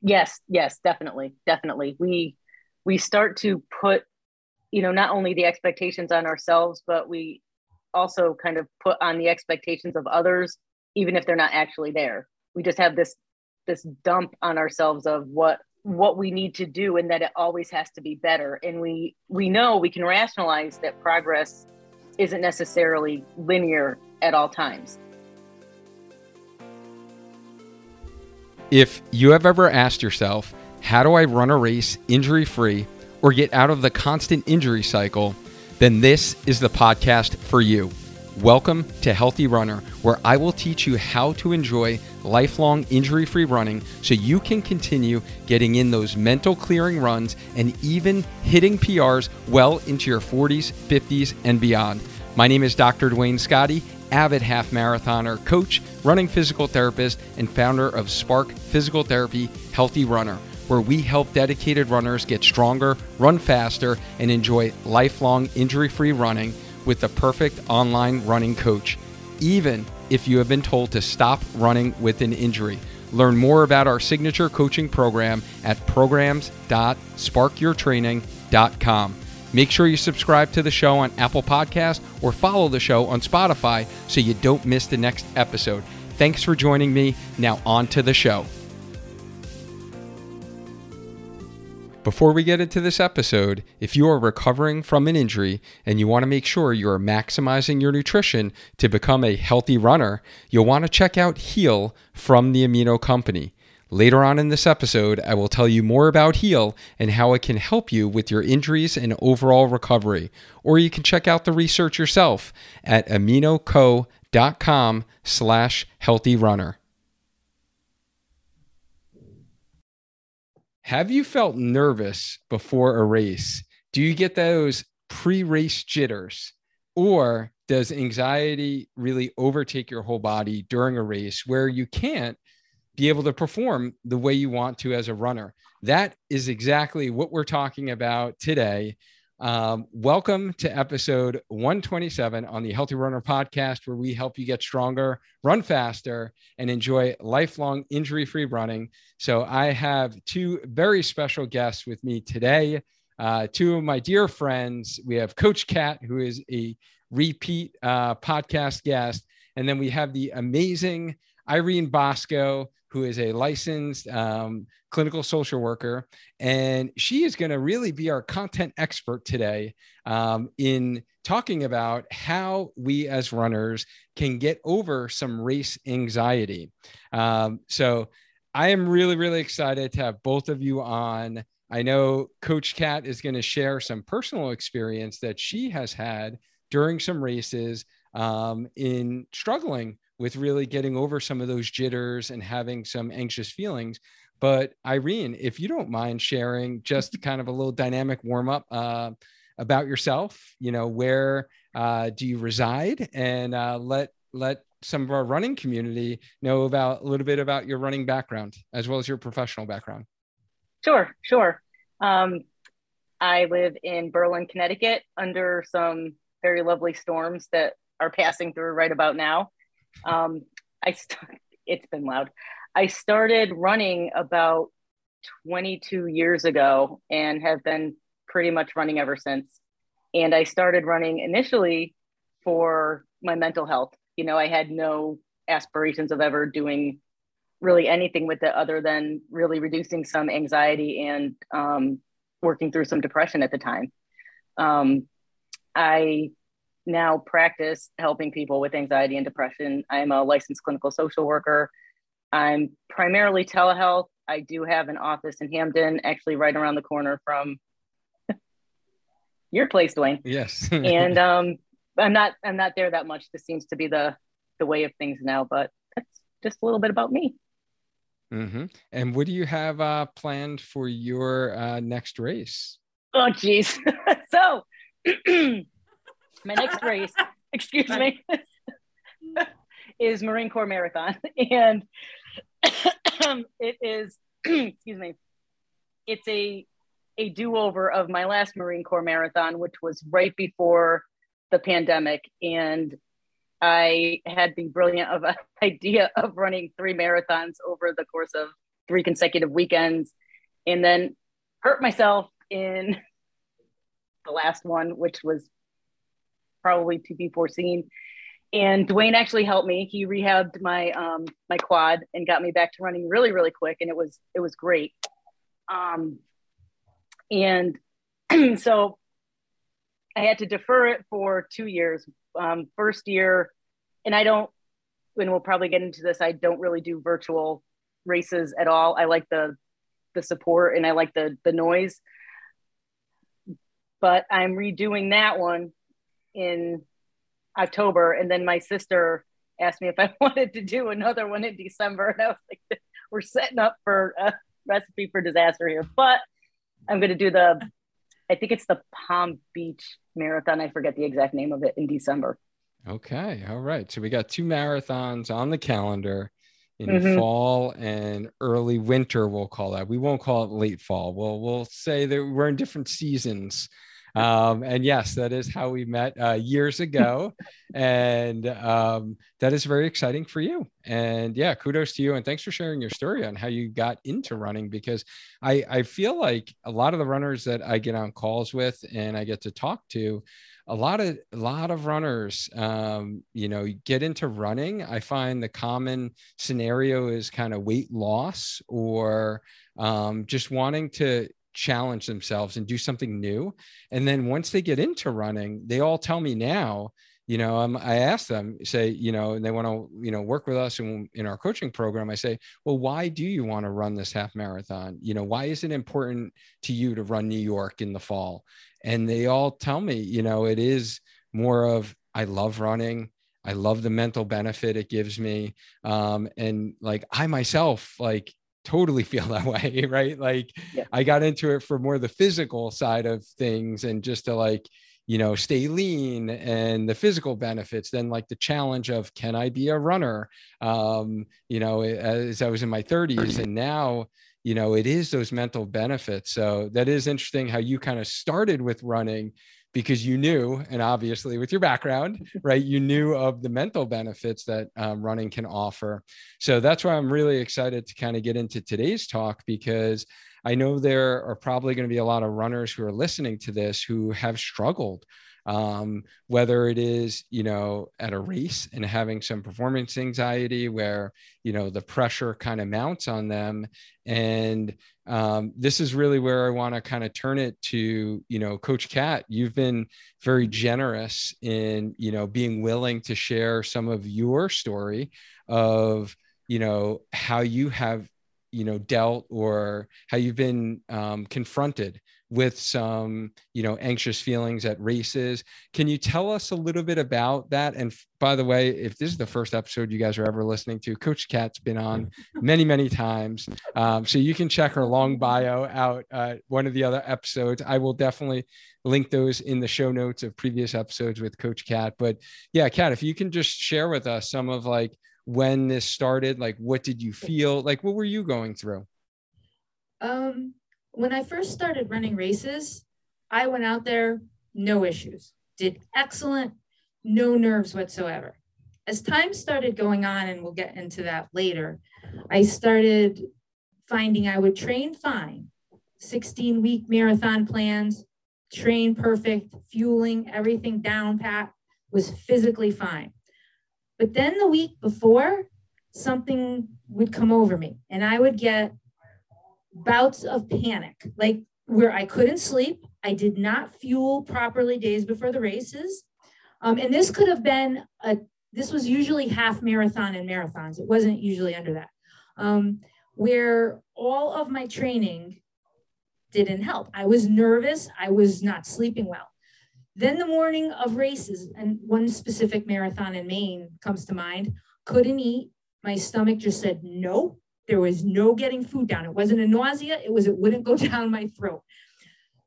Yes, yes, definitely, definitely. We we start to put, you know, not only the expectations on ourselves, but we also kind of put on the expectations of others, even if they're not actually there. We just have this this dump on ourselves of what what we need to do and that it always has to be better and we we know we can rationalize that progress isn't necessarily linear at all times If you have ever asked yourself, how do I run a race injury free or get out of the constant injury cycle, then this is the podcast for you. Welcome to Healthy Runner, where I will teach you how to enjoy lifelong injury free running so you can continue getting in those mental clearing runs and even hitting PRs well into your 40s, 50s, and beyond. My name is Dr. Duane Scotti, avid half marathoner, coach, running physical therapist, and founder of Spark Physical Therapy Healthy Runner, where we help dedicated runners get stronger, run faster, and enjoy lifelong injury free running with the perfect online running coach, even if you have been told to stop running with an injury. Learn more about our signature coaching program at programs.sparkyourtraining.com. Make sure you subscribe to the show on Apple Podcast or follow the show on Spotify so you don't miss the next episode. Thanks for joining me. Now on to the show. Before we get into this episode, if you are recovering from an injury and you want to make sure you are maximizing your nutrition to become a healthy runner, you'll want to check out Heal from the Amino Company. Later on in this episode, I will tell you more about Heal and how it can help you with your injuries and overall recovery. Or you can check out the research yourself at aminoco.com slash healthy runner. Have you felt nervous before a race? Do you get those pre-race jitters? Or does anxiety really overtake your whole body during a race where you can't be able to perform the way you want to as a runner. That is exactly what we're talking about today. Um, welcome to episode 127 on the Healthy Runner podcast, where we help you get stronger, run faster, and enjoy lifelong injury free running. So, I have two very special guests with me today. Uh, two of my dear friends. We have Coach Kat, who is a repeat uh, podcast guest. And then we have the amazing Irene Bosco, who is a licensed um, clinical social worker. And she is going to really be our content expert today um, in talking about how we as runners can get over some race anxiety. Um, so I am really, really excited to have both of you on. I know Coach Kat is going to share some personal experience that she has had during some races um, in struggling with really getting over some of those jitters and having some anxious feelings. But Irene, if you don't mind sharing just kind of a little dynamic warm up uh, about yourself, you know, where uh, do you reside, and uh, let let some of our running community know about a little bit about your running background as well as your professional background. Sure, sure. Um, I live in Berlin, Connecticut, under some very lovely storms that are passing through right about now. Um, I st- it's been loud. I started running about 22 years ago and have been pretty much running ever since. And I started running initially for my mental health. You know, I had no aspirations of ever doing really anything with it other than really reducing some anxiety and um, working through some depression at the time. Um, I now practice helping people with anxiety and depression. I'm a licensed clinical social worker. I'm primarily telehealth. I do have an office in Hamden, actually right around the corner from your place, Duane. Yes. and um, I'm not I'm not there that much. This seems to be the the way of things now, but that's just a little bit about me. Mm-hmm. And what do you have uh, planned for your uh, next race? Oh, geez. so my next race, excuse me, is Marine Corps Marathon. And it is, excuse me, it's a a do-over of my last Marine Corps marathon, which was right before the pandemic. And I had the brilliant of idea of running three marathons over the course of three consecutive weekends, and then hurt myself in the last one, which was probably to be foreseen. And Duane actually helped me. He rehabbed my um, my quad and got me back to running really, really quick, and it was it was great. Um, and so I had to defer it for two years. Um, first year, and I don't, and we'll probably get into this. I don't really do virtual races at all. I like the the support and I like the the noise. But I'm redoing that one in October, and then my sister asked me if I wanted to do another one in December, and I was like, "We're setting up for a recipe for disaster here." But I'm going to do the, I think it's the Palm Beach Marathon. I forget the exact name of it in December. Okay, all right. So we got two marathons on the calendar in mm-hmm. fall and early winter. We'll call that. We won't call it late fall. We'll we'll say that we're in different seasons um, and yes, that is how we met uh, years ago. and um, that is very exciting for you. And yeah, kudos to you. And thanks for sharing your story on how you got into running because I, I feel like a lot of the runners that I get on calls with and I get to talk to, a lot of a lot of runners um, you know get into running i find the common scenario is kind of weight loss or um, just wanting to challenge themselves and do something new. And then once they get into running, they all tell me now, you know, um, I ask them, say, you know, and they want to, you know, work with us in, in our coaching program. I say, well, why do you want to run this half marathon? You know, why is it important to you to run New York in the fall? And they all tell me, you know, it is more of, I love running. I love the mental benefit it gives me. Um, and like I myself, like totally feel that way, right? Like yeah. I got into it for more the physical side of things and just to like, you know, stay lean and the physical benefits, then like the challenge of can I be a runner? Um, you know, as I was in my 30s and now, you know, it is those mental benefits. So that is interesting how you kind of started with running because you knew, and obviously with your background, right, you knew of the mental benefits that um, running can offer. So that's why I'm really excited to kind of get into today's talk because I know there are probably going to be a lot of runners who are listening to this who have struggled um, whether it is you know at a race and having some performance anxiety where you know the pressure kind of mounts on them and um, this is really where i want to kind of turn it to you know coach kat you've been very generous in you know being willing to share some of your story of you know how you have you know dealt or how you've been um, confronted with some you know anxious feelings at races. Can you tell us a little bit about that? And by the way if this is the first episode you guys are ever listening to coach kat's been on many many times. Um, so you can check her long bio out uh, one of the other episodes. I will definitely link those in the show notes of previous episodes with coach kat. But yeah kat if you can just share with us some of like when this started like what did you feel? Like what were you going through? Um when I first started running races, I went out there, no issues, did excellent, no nerves whatsoever. As time started going on, and we'll get into that later, I started finding I would train fine, 16 week marathon plans, train perfect, fueling, everything down pat, was physically fine. But then the week before, something would come over me and I would get bouts of panic, like where I couldn't sleep. I did not fuel properly days before the races. Um, and this could have been a, this was usually half marathon and marathons. It wasn't usually under that. Um, where all of my training didn't help. I was nervous. I was not sleeping well. Then the morning of races, and one specific marathon in Maine comes to mind, couldn't eat. My stomach just said, no, there was no getting food down. It wasn't a nausea, it was it wouldn't go down my throat.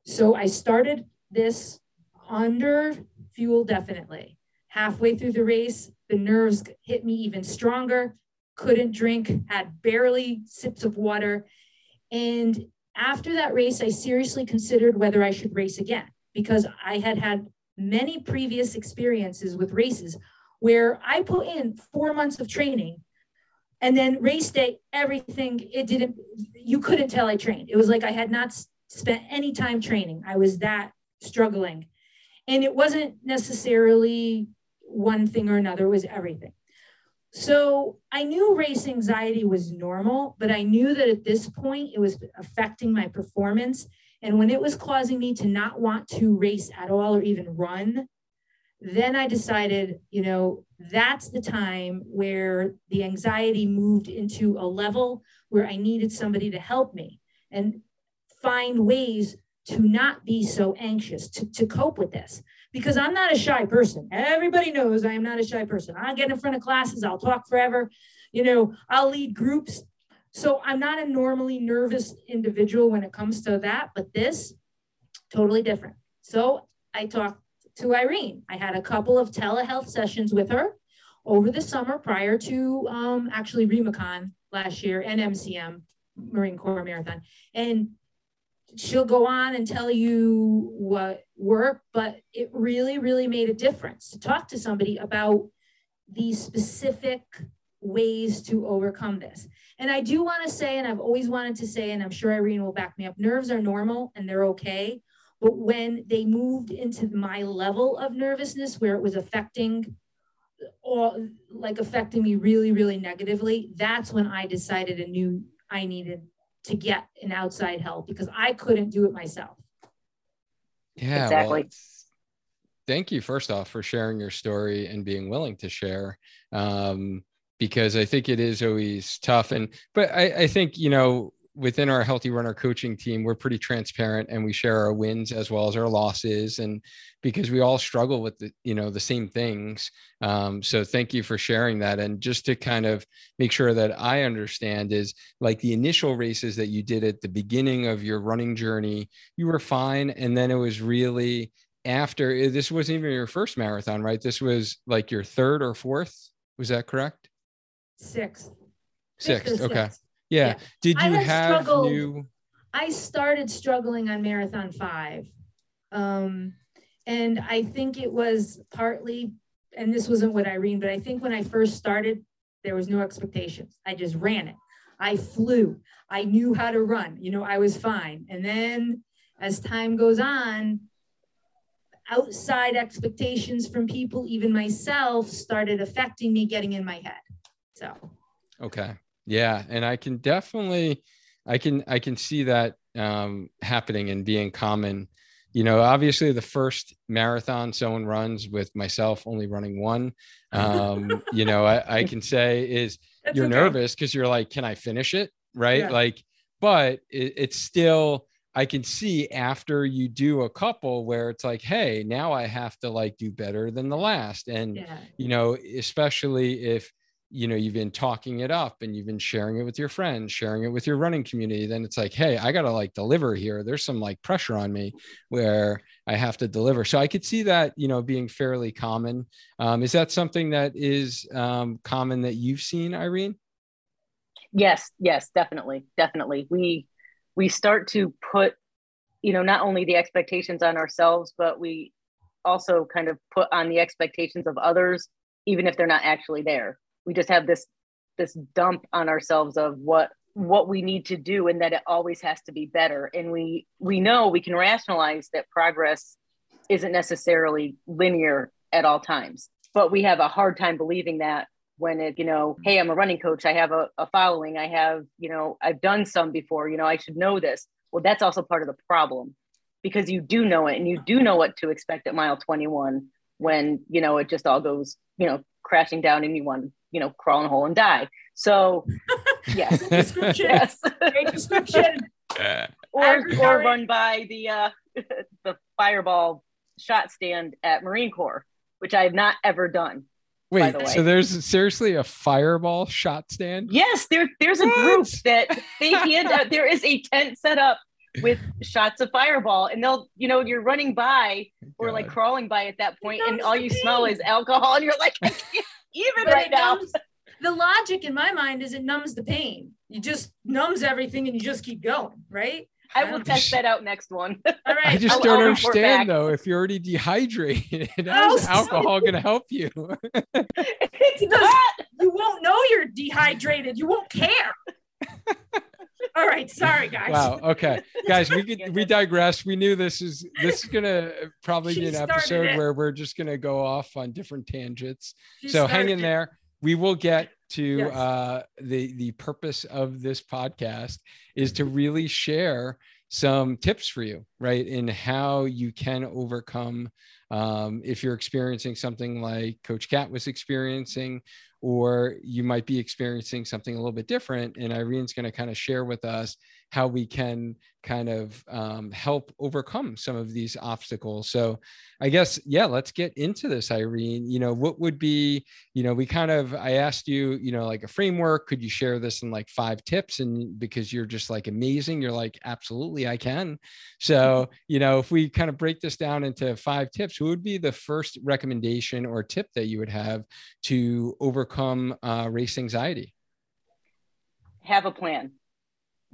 So I started this under fuel definitely. Halfway through the race, the nerves hit me even stronger. Couldn't drink, had barely sips of water. And after that race, I seriously considered whether I should race again because I had had many previous experiences with races where I put in four months of training And then race day, everything, it didn't, you couldn't tell I trained. It was like I had not spent any time training. I was that struggling. And it wasn't necessarily one thing or another, it was everything. So I knew race anxiety was normal, but I knew that at this point it was affecting my performance. And when it was causing me to not want to race at all or even run, then I decided, you know, that's the time where the anxiety moved into a level where I needed somebody to help me and find ways to not be so anxious, to, to cope with this. Because I'm not a shy person. Everybody knows I am not a shy person. I get in front of classes, I'll talk forever, you know, I'll lead groups. So I'm not a normally nervous individual when it comes to that, but this, totally different. So I talked to Irene. I had a couple of telehealth sessions with her over the summer prior to um, actually REMACON last year and MCM, Marine Corps Marathon. And she'll go on and tell you what worked, but it really, really made a difference to talk to somebody about these specific ways to overcome this. And I do want to say, and I've always wanted to say, and I'm sure Irene will back me up, nerves are normal and they're okay. But when they moved into my level of nervousness where it was affecting or like affecting me really, really negatively, that's when I decided and knew I needed to get an outside help because I couldn't do it myself. Yeah, exactly. Well, thank you first off for sharing your story and being willing to share. Um, because I think it is always tough. And but I, I think you know within our healthy runner coaching team we're pretty transparent and we share our wins as well as our losses and because we all struggle with the you know the same things. Um, so thank you for sharing that. And just to kind of make sure that i understand is like the initial races that you did at the beginning of your running journey you were fine. And then it was really after eh, this wasn't even your first marathon right? This was like your third or fourth. Was that correct? Sixth. Sixth okay. sixth. Yeah. yeah. Did you have new? I started struggling on marathon five. Um, and I think it was partly, and this wasn't what Irene, but I think when I first started, there was no expectations. I just ran it. I flew. I knew how to run. You know, I was fine. And then as time goes on, outside expectations from people, even myself, started affecting me getting in my head. So, okay. Yeah, and I can definitely, I can I can see that um, happening and being common. You know, obviously the first marathon someone runs with myself only running one, um, you know, I, I, can say is That's you're okay. nervous because you're like, can I finish it? Right. Yeah. Like, but it, it's still, I can see after you do a couple where it's like, hey, now I have to like do better than the last. And, yeah. you know, especially if you know you've been talking it up and you've been sharing it with your friends sharing it with your running community then it's like hey i gotta like deliver here. There's some like pressure on me where i have to deliver. So i could see that you know being fairly common. Um, is that something that is um, common that you've seen irene? Yes yes definitely definitely. We we start to put you know not only the expectations on ourselves but we also kind of put on the expectations of others even if they're not actually there we just have this this dump on ourselves of what what we need to do and that it always has to be better. And we we know we can rationalize that progress isn't necessarily linear at all times but we have a hard time believing that when it you know hey i'm a running coach. I have a, a following. I have you know i've done some before. You know i should know this. Well that's also part of the problem because you do know it and you do know what to expect at mile 21 when you know it just all goes you know crashing down and you want you know, crawl in a hole and die. So, yes, description. yes, great description. or or run by the uh, the fireball shot stand at Marine Corps, which I have not ever done. Wait, the so there's seriously a fireball shot stand? Yes, there there's a what? group that they hand out. There is a tent set up with shots of fireball, and they'll you know you're running by or God. like crawling by at that point, and all you smell is alcohol, and you're like, even but right now. Numbs, the logic in my mind is it numbs the pain. You just numbs everything and you just keep going, right? I will um, test that out next one. All right. I just I'll- don't I'll understand though. If you're already dehydrated, Oh, how's alcohol going to help you? it's Because- not. you won't know you're dehydrated. You won't care. All right, sorry guys. wow. Okay, guys, we could, we digress. We knew this is this is gonna probably be an episode it. where we're just gonna go off on different tangents. She so hang in it. there. We will get to Yes. uh, the the purpose of this podcast is to really share some tips for you, right, in how you can overcome um, if you're experiencing something like Coach Kat was experiencing, or you might be experiencing something a little bit different. And Irene's going to kind of share with us how we can kind of um, help overcome some of these obstacles. So, I guess, yeah, let's get into this, Irene. You know, what would be, you know, we kind of, I asked you, you know, like a framework. Could you share this in like five tips? And because you're just like amazing, you're like, absolutely, I can. So, you know, if we kind of break this down into five tips, what would be the first recommendation or tip that you would have to overcome uh, race anxiety? have a plan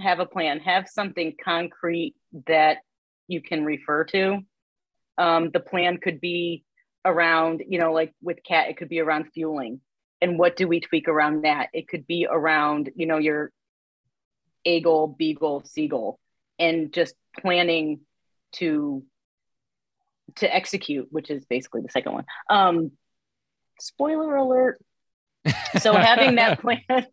have a plan have something concrete that you can refer to. Um, the plan could be around you know like with kat it could be around fueling. And what do we tweak around that? It could be around you know your a goal b goal c goal and just planning to to execute which is basically the second one. Um spoiler alert. So having that plan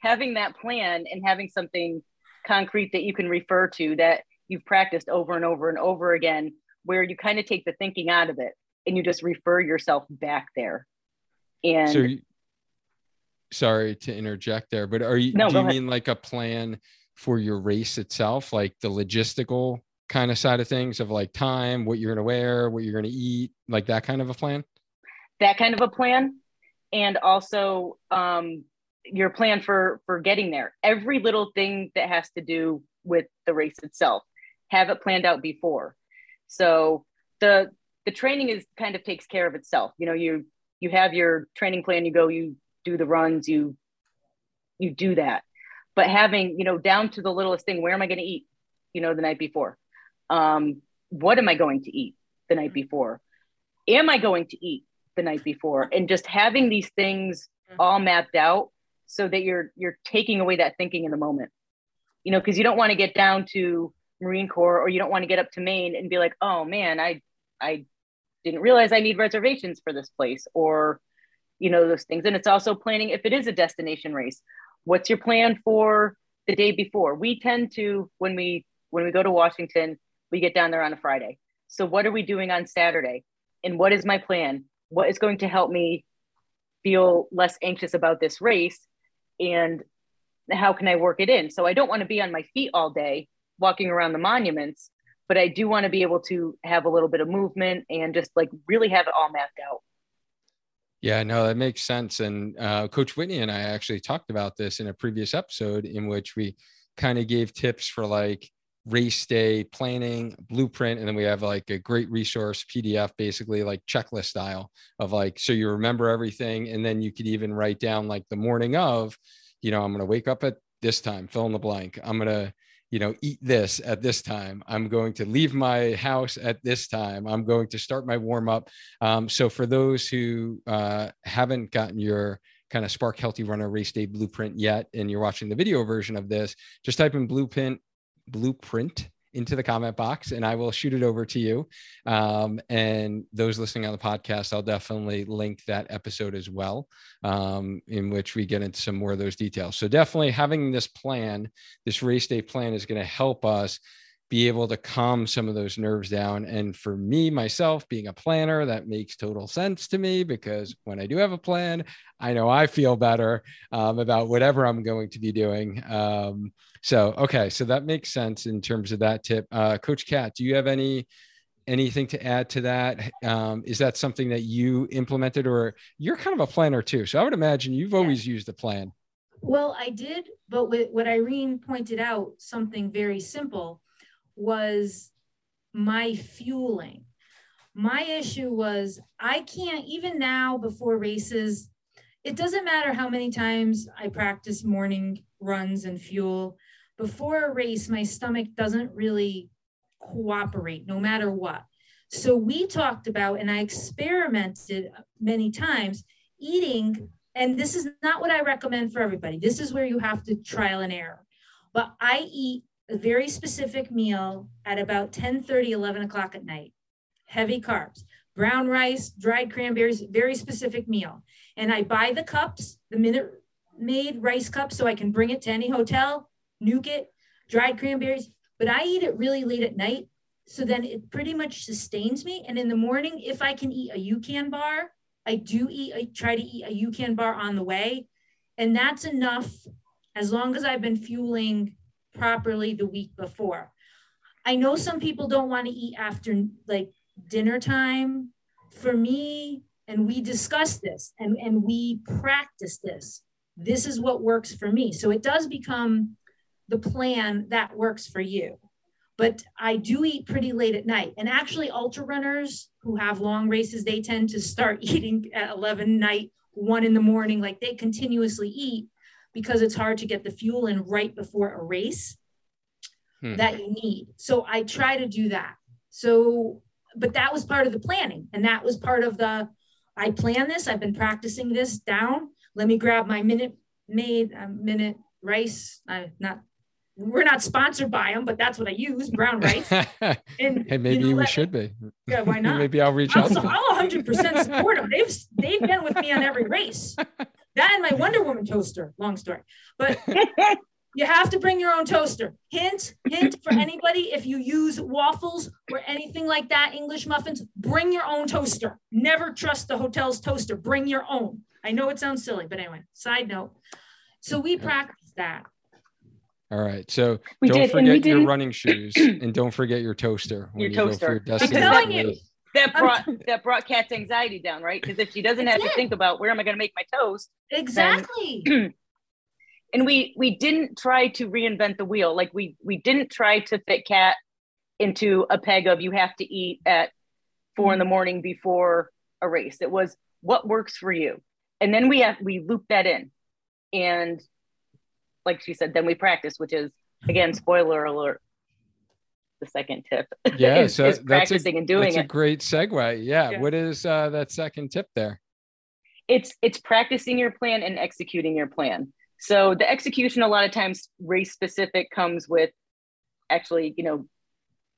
having that plan and having something concrete that you can refer to that you've practiced over and over and over again where you kind of take the thinking out of it and you just refer yourself back there and so, sorry to interject there, but are you, No, do you ahead. mean like a plan for your race itself, like the logistical kind of side of things of like time, what you're going to wear, what you're going to eat, like that kind of a plan? that kind of a plan and also um, your plan for for getting there. Every little thing that has to do with the race itself have it planned out before. So the the training is kind of takes care of itself. You know you you have your training plan you go you do the runs you you do that. But having you know down to the littlest thing where am i going to eat you know the night before? Um what am i going to eat the night before? Am i going to eat the night before? And just having these things all mapped out so that you're you're taking away that thinking in the moment. You know because you don't want to get down to marine corps or you don't want to get up to maine and be like oh man i i didn't realize i need reservations for this place or you know those things. And it's also planning if it is a destination race what's your plan for the day before? We tend to when we when we go to washington we get down there on a friday. So what are we doing on saturday? And what is my plan? What is going to help me feel less anxious about this race and how can i work it in so i don't want to be on my feet all day walking around the monuments but i do want to be able to have a little bit of movement and just like really have it all mapped out Yeah, no, that makes sense. And uh, Coach Whitney and I actually talked about this in a previous episode in which we kind of gave tips for like race day planning, blueprint, and then we have like a great resource PDF, basically like checklist style of like, so you remember everything. And then you could even write down like the morning of, you know, I'm going to wake up at this time, fill in the blank. I'm going to, you know, eat this at this time. I'm going to leave my house at this time. I'm going to start my warm up. Um, so for those who uh, haven't gotten your kind of Spark Healthy Runner Race Day blueprint yet, and you're watching the video version of this, just type in blueprint blueprint into the comment box and I will shoot it over to you. Um, and those listening on the podcast, I'll definitely link that episode as well, um, in which we get into some more of those details. So definitely having this plan, this race day plan is going to help us be able to calm some of those nerves down. And for me, myself, being a planner, that makes total sense to me because when I do have a plan, I know I feel better um, about whatever I'm going to be doing. Um, so, okay, so that makes sense in terms of that tip. Uh, Coach Kat, do you have any anything to add to that? Um, is that something that you implemented, or you're kind of a planner too? So I would imagine you've always used a plan. Well, I did, but with, what Irene pointed out, something very simple was my fueling. My issue was I can't, even now before races, it doesn't matter how many times I practice morning runs and fuel, before a race, my stomach doesn't really cooperate no matter what. So we talked about, and I experimented many times eating, and this is not what I recommend for everybody. This is where you have to trial and error. But I eat a very specific meal at about 10 30, 11 o'clock at night, heavy carbs, brown rice, dried cranberries, very specific meal. And I buy the cups, the minute made rice cups, so I can bring it to any hotel, nuke it, dried cranberries. But I eat it really late at night. So then it pretty much sustains me. And in the morning, if I can eat a UCAN bar, I do eat, I try to eat a UCAN bar on the way. And that's enough as long as I've been fueling properly the week before. I know some people don't want to eat after like dinner time. For me, and we discuss this and, and we practice this. This is what works for me. So it does become the plan that works for you. But I do eat pretty late at night. And actually, ultra runners who have long races, they tend to start eating at 11 night, one in the morning, like they continuously eat because it's hard to get the fuel in right before a race hmm. that you need. So I try to do that. So, but that was part of the planning. And that was part of the, I plan this, I've been practicing this down. Let me grab my minute made, uh, minute rice. I not, we're not sponsored by them, but that's what I use brown rice. And hey, maybe you know, we should be. Yeah, why not? maybe I'll reach out. So I'll 100% support them. They've they've been with me on every race. That and my Wonder Woman toaster. Long story, but you have to bring your own toaster. Hint, hint for anybody: if you use waffles or anything like that, English muffins, bring your own toaster. Never trust the hotel's toaster. Bring your own. I know it sounds silly, but anyway. Side note. So we practice that. All right. So we don't did, forget your running shoes and don't forget your toaster when your you toaster. go for your destination that brought that brought Kat's anxiety down, right? Because if she doesn't have to think about where am I going to make my toast, exactly. Then, and we we didn't try to reinvent the wheel. Like we we didn't try to fit Kat into a peg of you have to eat at four in the morning before a race. It was what works for you, and then we have we loop that in, and like she said, then we practice, which is again spoiler alert the second tip. Yeah, is, so is practicing a, and doing that's it. a great segue. Yeah. yeah. What is uh, that second tip there? It's it's practicing your plan and executing your plan. So the execution a lot of times race specific comes with actually, you know,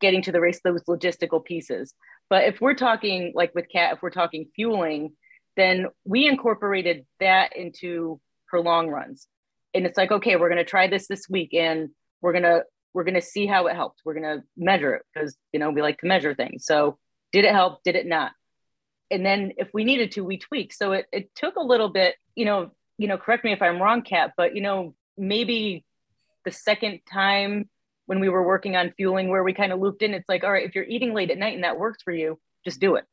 getting to the race those logistical pieces. But if we're talking like with Kat, if we're talking fueling, then we incorporated that into her long runs. And it's like, okay, we're going to try this this week and we're going to we're going to see how it helped. We're going to measure it because, you know, we like to measure things. So did it help? Did it not? And then if we needed to, we tweak. So it, it took a little bit, you know, you know, correct me if I'm wrong, Kat, but, you know, maybe the second time when we were working on fueling where we kind of looped in, it's like, all right, if you're eating late at night and that works for you, just do it.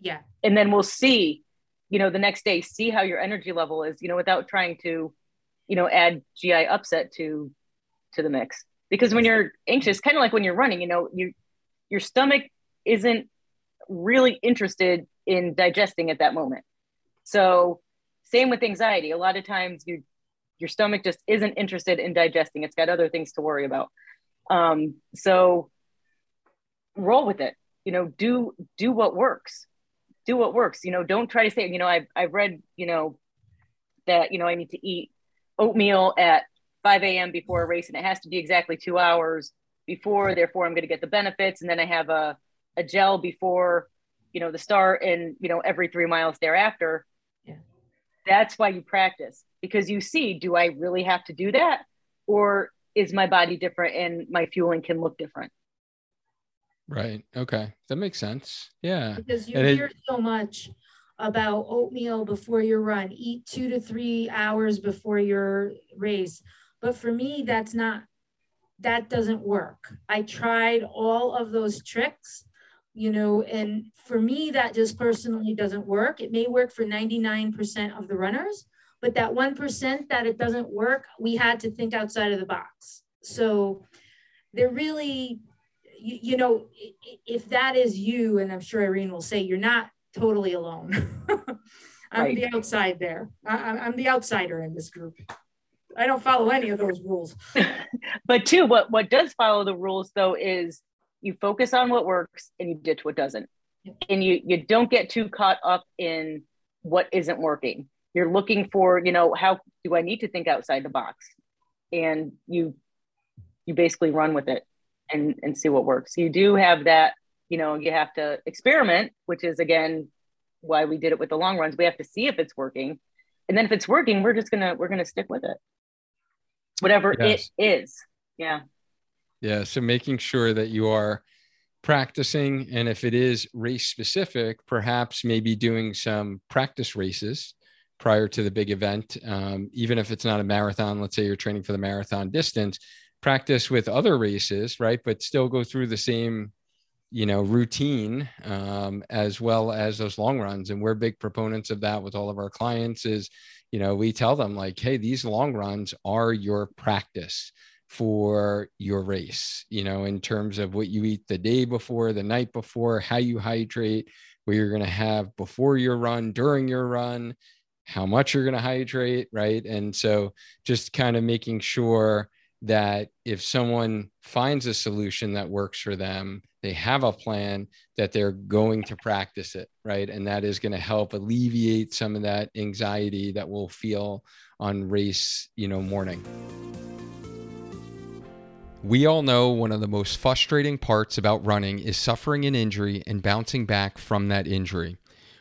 Yeah. And then we'll see, you know, the next day, see how your energy level is, you know, without trying to, you know, add GI upset to to the mix because when you're anxious kind of like when you're running you know you your stomach isn't really interested in digesting at that moment. So same with anxiety. A lot of times you your stomach just isn't interested in digesting. It's got other things to worry about. Um, so roll with it. You know do do what works. Do what works. You know don't try to say you know i've, I've read you know that you know i need to eat oatmeal at 5 a.m. before a race, and it has to be exactly two hours before. Therefore, I'm going to get the benefits, and then I have a a gel before you know the start, and you know every three miles thereafter. Yeah. That's why you practice because you see, do I really have to do that, or is my body different and my fueling can look different? Right. Okay. That makes sense. Yeah. Because you and hear it, so much about oatmeal before your run, eat two to three hours before your race. But for me, that's not, that doesn't work. I tried all of those tricks, you know, and for me, that just personally doesn't work. It may work for 99% of the runners, but that 1% that it doesn't work, we had to think outside of the box. So they're really, you, you know, if that is you, and I'm sure Irene will say, you're not totally alone. I'm right. the outside there. I, I'm the outsider in this group. I don't follow any of those rules. but two, what what does follow the rules though is you focus on what works and you ditch what doesn't. And you you don't get too caught up in what isn't working. You're looking for, you know, how do I need to think outside the box? And you you basically run with it and and see what works. You do have that, you know, you have to experiment, which is again why we did it with the long runs. We have to see if it's working. And then if it's working, we're just gonna we're gonna stick with it. Whatever yes. it is. Yeah. Yeah. So making sure that you are practicing and if it is race specific perhaps maybe doing some practice races prior to the big event um, even if it's not a marathon let's say you're training for the marathon distance practice with other races right but still go through the same you know routine um, as well as those long runs and we're big proponents of that with all of our clients is you know we tell them like hey these long runs are your practice for your race, you know, in terms of what you eat the day before, the night before, how you hydrate, what you're going to have before your run, during your run, how much you're going to hydrate, right? And so just kind of making sure that if someone finds a solution that works for them, they have a plan that they're going to practice it, right? And that is going to help alleviate some of that anxiety that we'll feel on race, you know, morning. We all know one of the most frustrating parts about running is suffering an injury and bouncing back from that injury.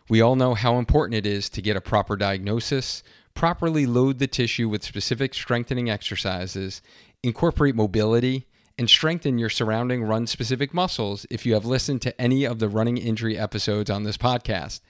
We all know how important it is to get a proper diagnosis, properly load the tissue with specific strengthening exercises, incorporate mobility, and strengthen your surrounding run specific muscles if you have listened to any of the running injury episodes on this podcast.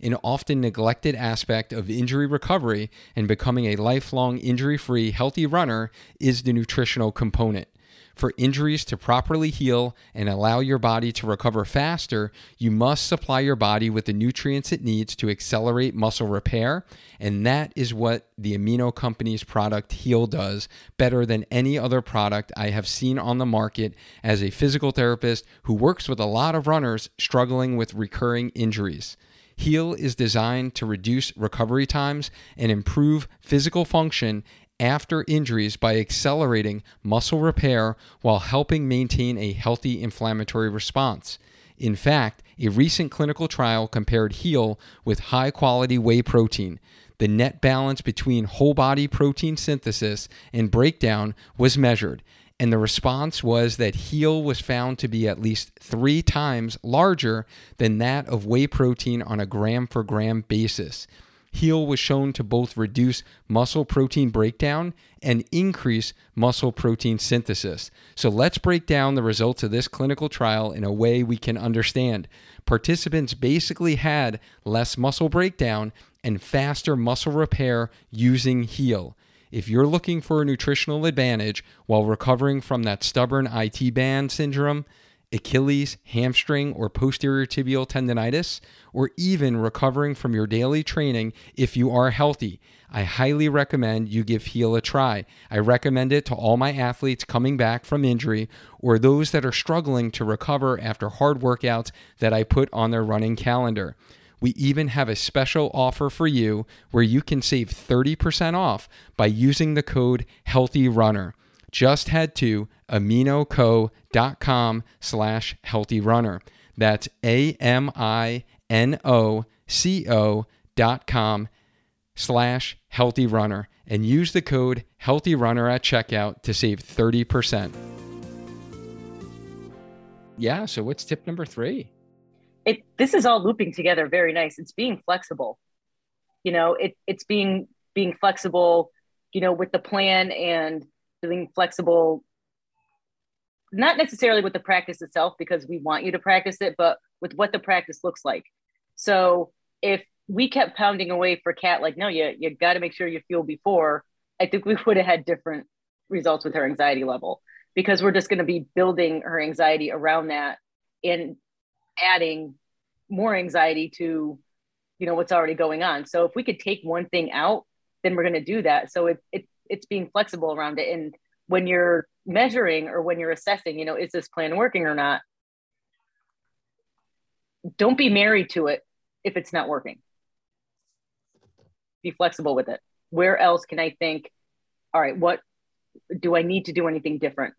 An often neglected aspect of injury recovery and becoming a lifelong injury free, healthy runner is the nutritional component. For injuries to properly heal and allow your body to recover faster, you must supply your body with the nutrients it needs to accelerate muscle repair. And that is what the Amino Company's product Heal does better than any other product I have seen on the market as a physical therapist who works with a lot of runners struggling with recurring injuries. Heal is designed to reduce recovery times and improve physical function after injuries by accelerating muscle repair while helping maintain a healthy inflammatory response. In fact, a recent clinical trial compared HEAL with high quality whey protein. The net balance between whole body protein synthesis and breakdown was measured, and the response was that HEAL was found to be at least three times larger than that of whey protein on a gram for gram basis. Heal was shown to both reduce muscle protein breakdown and increase muscle protein synthesis. So let's break down the results of this clinical trial in a way we can understand. Participants basically had less muscle breakdown and faster muscle repair using Heal. If you're looking for a nutritional advantage while recovering from that stubborn IT band syndrome, Achilles, hamstring, or posterior tibial tendonitis, or even recovering from your daily training if you are healthy, I highly recommend you give Heal a try. I recommend it to all my athletes coming back from injury or those that are struggling to recover after hard workouts that I put on their running calendar. We even have a special offer for you where you can save 30% off by using the code HEALTHYRUNNER just head to aminoco.com slash healthy runner. That's A-M-I-N-O-C-O dot com slash healthy runner and use the code healthy runner at checkout to save 30%. Yeah. So what's tip number three? It, this is all looping together very nice. It's being flexible. You know, it, it's being being flexible, you know, with the plan and being flexible not necessarily with the practice itself because we want you to practice it but with what the practice looks like. So if we kept pounding away for kat like no you, you got to make sure you feel before i think we would have had different results with her anxiety level because we're just going to be building her anxiety around that and adding more anxiety to you know what's already going on. So if we could take one thing out then we're going to do that. So it, it it's being flexible around it and when you're measuring or when you're assessing you know is this plan working or not don't be married to it if it's not working be flexible with it where else can i think all right, what do I need to do anything different?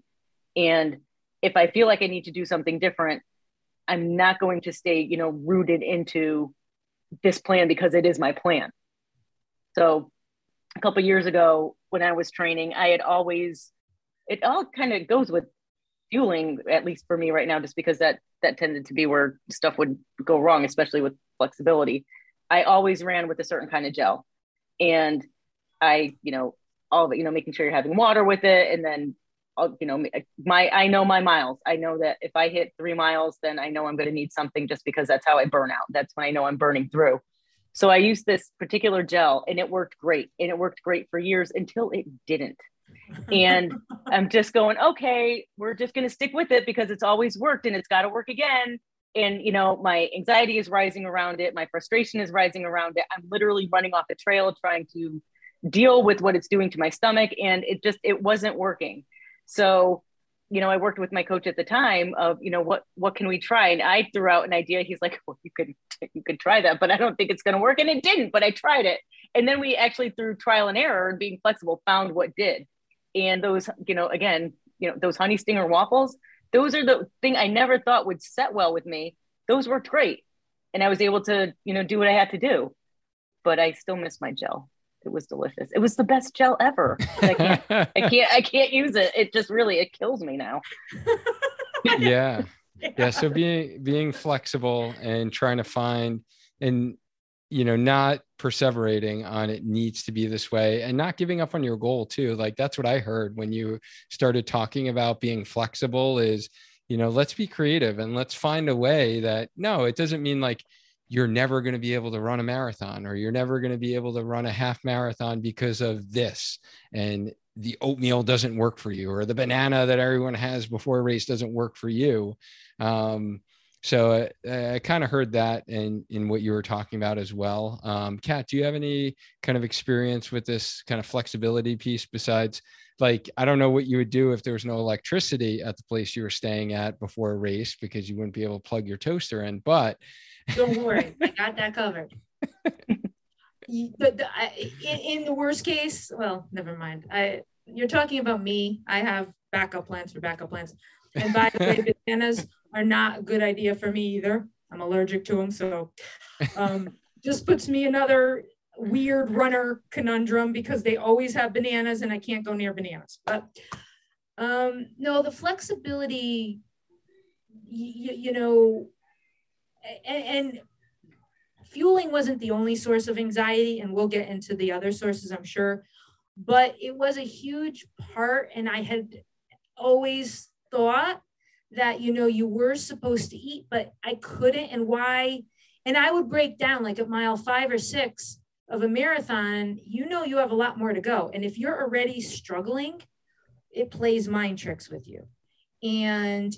And if I feel like I need to do something different, I'm not going to stay, you know, rooted into this plan because it is my plan. So a couple years ago when I was training, I had always it all kind of goes with fueling, at least for me right now, just because that that tended to be where stuff would go wrong, especially with flexibility. I always ran with a certain kind of gel. And I, you know, all of it, you know, making sure you're having water with it. And then you know my i know my miles. I know that if i hit three miles then i know i'm going to need something just because that's how i burn out. That's when i know i'm burning through. So i used this particular gel and it worked great. And it worked great for years until it didn't and i'm just going okay we're just going to stick with it because it's always worked and it's got to work again and you know my anxiety is rising around it my frustration is rising around it i'm literally running off the trail trying to deal with what it's doing to my stomach and it just it wasn't working so, you know, I worked with my coach at the time of, you know, what what can we try? And I threw out an idea. He's like, well, you could you could try that, but I don't think it's going to work. And it didn't, but I tried it. And then we actually through trial and error and being flexible found what did. And those, you know, again, you know, those honey stinger waffles, those are the thing I never thought would set well with me. Those worked great. And I was able to, you know, do what I had to do. But I still miss my gel it was delicious. It was the best gel ever. I can't, I can't, I can't use it. It just really, it kills me now. yeah. yeah. So being, being flexible and trying to find and, you know, not perseverating on it needs to be this way and not giving up on your goal too. Like that's what I heard when you started talking about being flexible is, you know, let's be creative and let's find a way that no, it doesn't mean like, you're never going to be able to run a marathon or you're never going to be able to run a half marathon because of this and the oatmeal doesn't work for you or the banana that everyone has before a race doesn't work for you um, so I, I kind of heard that in in what you were talking about as well. Um, Kat, do you have any kind of experience with this kind of flexibility piece besides like I don't know what you would do if there was no electricity at the place you were staying at before a race because you wouldn't be able to plug your toaster in, but don't worry, I got that covered. the, I, in, in, the worst case, well, never mind. I you're talking about me. I have backup plans for backup plans. And by the way, bananas are not a good idea for me either. I'm allergic to them, so um, just puts me another weird runner conundrum because they always have bananas and I can't go near bananas. But um, no, the flexibility, you, you know, and, and fueling wasn't the only source of anxiety, and we'll get into the other sources, I'm sure, but it was a huge part. And I had always thought that, you know, you were supposed to eat, but I couldn't. And why? And I would break down like at mile five or six of a marathon, you know, you have a lot more to go. And if you're already struggling, it plays mind tricks with you. And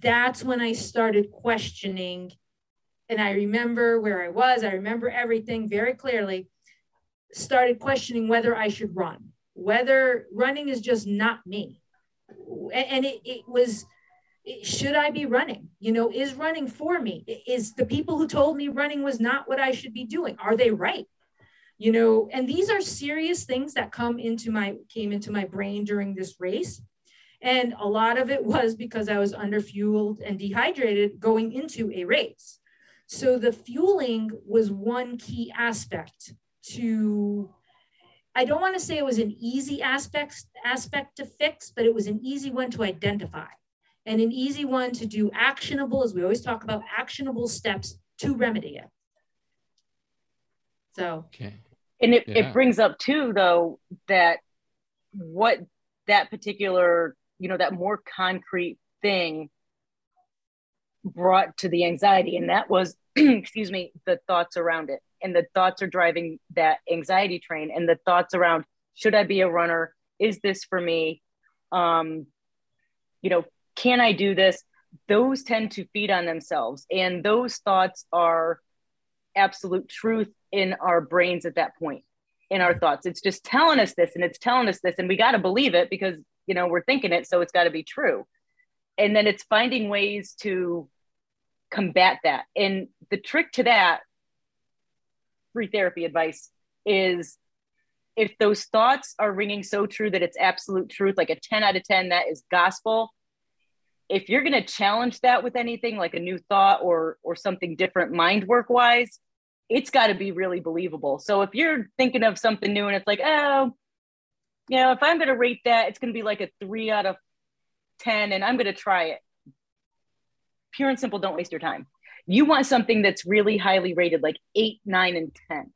that's when I started questioning and I remember where I was, I remember everything very clearly, started questioning whether I should run, whether running is just not me. And it, it was, should I be running? You know, is running for me? Is the people who told me running was not what I should be doing? Are they right? You know, and these are serious things that come into my came into my brain during this race. And a lot of it was because I was underfueled and dehydrated going into a race. So the fueling was one key aspect to I don't want to say it was an easy aspect aspect to fix, but it was an easy one to identify and an easy one to do actionable, as we always talk about, actionable steps to remedy it. So, okay. And it, yeah. it brings up too, though, that what that particular, you know, that more concrete thing brought to the anxiety and that was excuse me the thoughts around it and the thoughts are driving that anxiety train and the thoughts around should i be a runner is this for me um you know can i do this? Those tend to feed on themselves. And those thoughts are absolute truth in our brains at that point in our thoughts. It's just telling us this and it's telling us this and we got to believe it because you know we're thinking it so it's got to be true. And then it's finding ways to combat that. And the trick to that free therapy advice is if those thoughts are ringing so true that it's absolute truth, like a 10 out of 10, that is gospel. If you're going to challenge that with anything like a new thought or or something different mind work wise, it's got to be really believable. So if you're thinking of something new and it's like, oh, you know, if I'm going to rate that, it's going to be like a three out of 10 and I'm going to try it. Pure and simple, don't waste your time. You want something that's really highly rated, like eight, nine, and 10,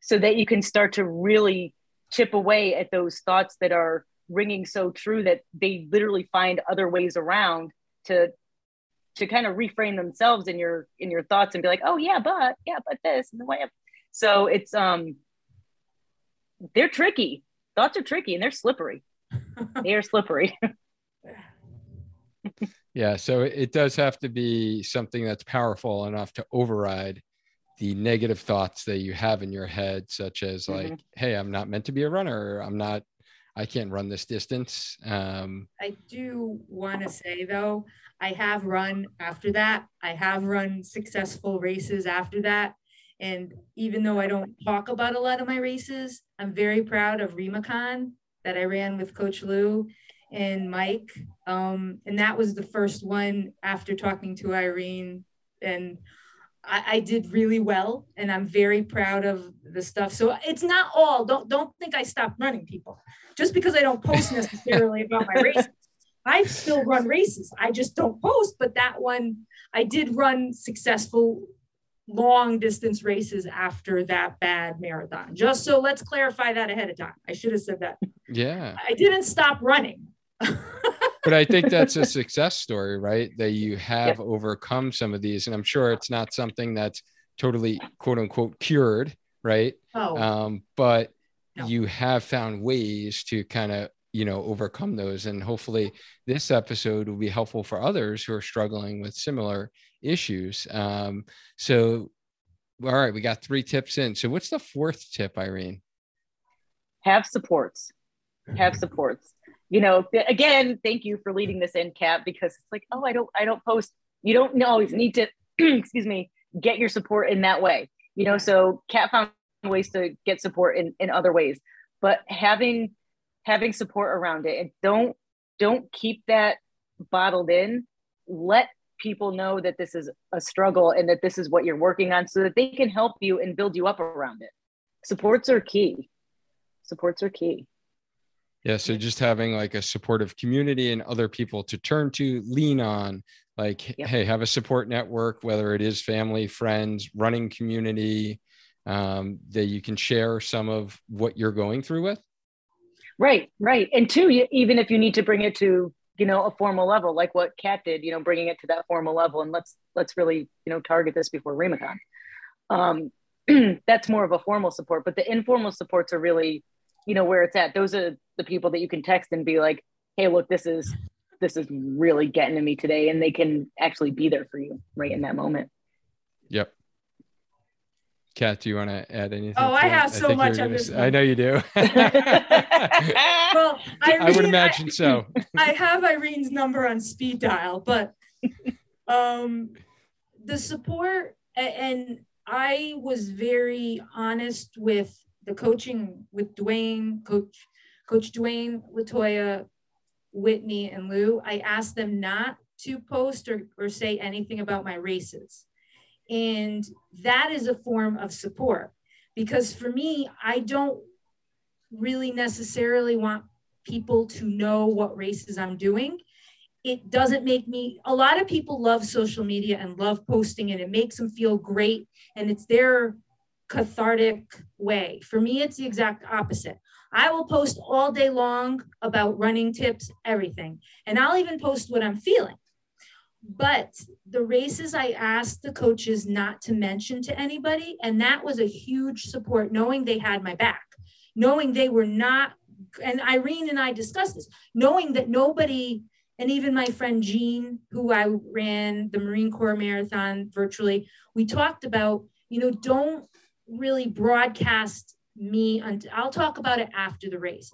so that you can start to really chip away at those thoughts that are ringing so true that they literally find other ways around to to kind of reframe themselves in your in your thoughts and be like oh yeah but yeah but this and the way of so it's um they're tricky. Thoughts are tricky and they're slippery. They are slippery. Yeah so it does have to be something that's powerful enough to override the negative thoughts that you have in your head such as mm-hmm. like hey i'm not meant to be a runner. I'm not i can't run this distance um, i do want to say though i have run after that i have run successful races after that and even though i don't talk about a lot of my races i'm very proud of remacon that i ran with coach lou and Mike. Um, and that was the first one after talking to Irene. And I, I, did really well, and I'm very proud of the stuff. So it's not all. Don't don't think I stopped running, people. Just because I don't post necessarily about my races, I still run races. I just don't post. But that one, I did run successful long distance races after that bad marathon. Just so let's clarify that ahead of time. I should have said that. Yeah. I didn't stop running but I think that's a success story, right? That you have overcome some of these. And I'm sure it's not something that's totally quote unquote cured, right? Oh. Um, but no. you have found ways to kind of, you know, overcome those. And hopefully this episode will be helpful for others who are struggling with similar issues. Um, so, all right, we got three tips in. So, what's the fourth tip, Irene? Have supports. Have supports you know, again, thank you for leading this in, Kat, because it's like, oh, I don't, I don't post. You don't always need to, excuse me, get your support in that way. You know, so Kat found ways to get support in in other ways, but having having support around it and don't don't keep that bottled in. Let people know that this is a struggle and that this is what you're working on, so that they can help you and build you up around it. Supports are key. Supports are key. Yeah. So just having like a supportive community and other people to turn to, lean on, like, yep. hey, have a support network, whether it is family, friends, running community, um, that you can share some of what you're going through with. Right, right. And two, even if you need to bring it to, you know, a formal level, like what Kat did, you know, bringing it to that formal level, and let's let's really, you know, target this before Remacon. Um, that's more of a formal support, but the informal supports are really you know where it's at those are the people that you can text and be like hey look this is this is really getting to me today and they can actually be there for you right in that moment yep Kat, do you want to add anything? Oh, I have so much gonna, I know you do. well, Irene, I would imagine I, so. I have Irene's number on speed dial, but um, the support and I was very honest with the coaching with Duane, Coach Coach Duane, Latoya, Whitney, and Lou, I asked them not to post or, or say anything about my races. And that is a form of support because for me, I don't really necessarily want people to know what races I'm doing. It doesn't make me, a lot of people love social media and love posting, and it makes them feel great. And it's their cathartic way. For me, it's the exact opposite. I will post all day long about running tips, everything. And I'll even post what I'm feeling. But the races I asked the coaches not to mention to anybody. And that was a huge support, knowing they had my back, knowing they were not, and Irene and I discussed this, knowing that nobody, and even my friend Jean, who I ran the Marine Corps Marathon virtually, we talked about, you know, don't really broadcast me until I'll talk about it after the race.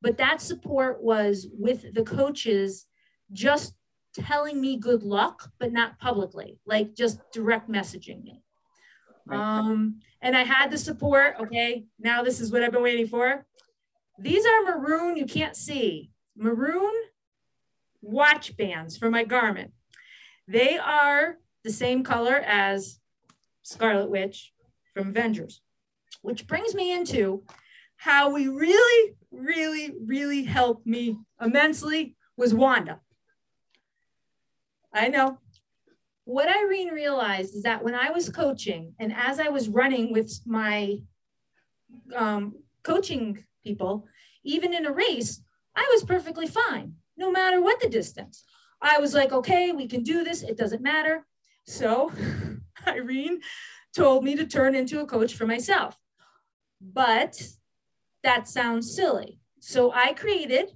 But that support was with the coaches just telling me good luck, but not publicly, like just direct messaging me. Um, and I had the support. Okay, now this is what I've been waiting for. These are maroon, you can't see, maroon watch bands for my Garmin. They are the same color as Scarlet Witch from Avengers, which brings me into how we really, really, really helped me immensely was Wanda. I know. What Irene realized is that when I was coaching and as I was running with my um, coaching people, even in a race, I was perfectly fine, no matter what the distance. I was like, okay, we can do this. It doesn't matter. So Irene told me to turn into a coach for myself. But that sounds silly. So I created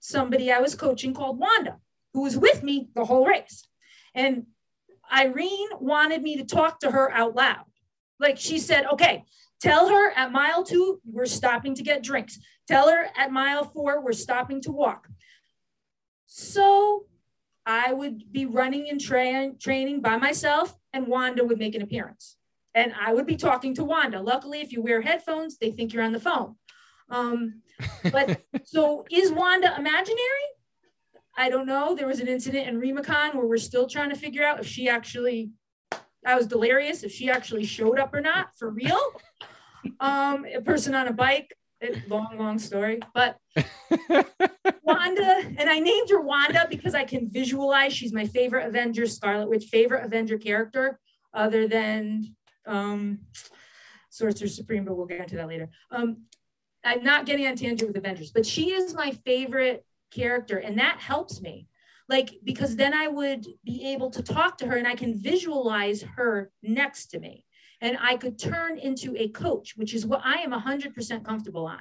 somebody I was coaching called Wanda, who was with me the whole race. And Irene wanted me to talk to her out loud. Like she said, okay, tell her at mile two, we're stopping to get drinks. Tell her at mile four, we're stopping to walk. So I would be running and tra- training by myself, and Wanda would make an appearance. And I would be talking to Wanda. Luckily, if you wear headphones, they think you're on the phone. Um, but so is Wanda imaginary? I don't know. There was an incident in Remacon where we're still trying to figure out if she actually, I was delirious, if she actually showed up or not for real. Um, a person on a bike, long, long story, but Wanda, and I named her Wanda because I can visualize she's my favorite Avenger, Scarlet Witch, favorite Avenger character, other than um, Sorcerer Supreme, but we'll get into that later. Um, I'm not getting on tangent with Avengers, but she is my favorite character, and that helps me. Like, because then I would be able to talk to her and I can visualize her next to me. And I could turn into a coach, which is what I am 100% comfortable on.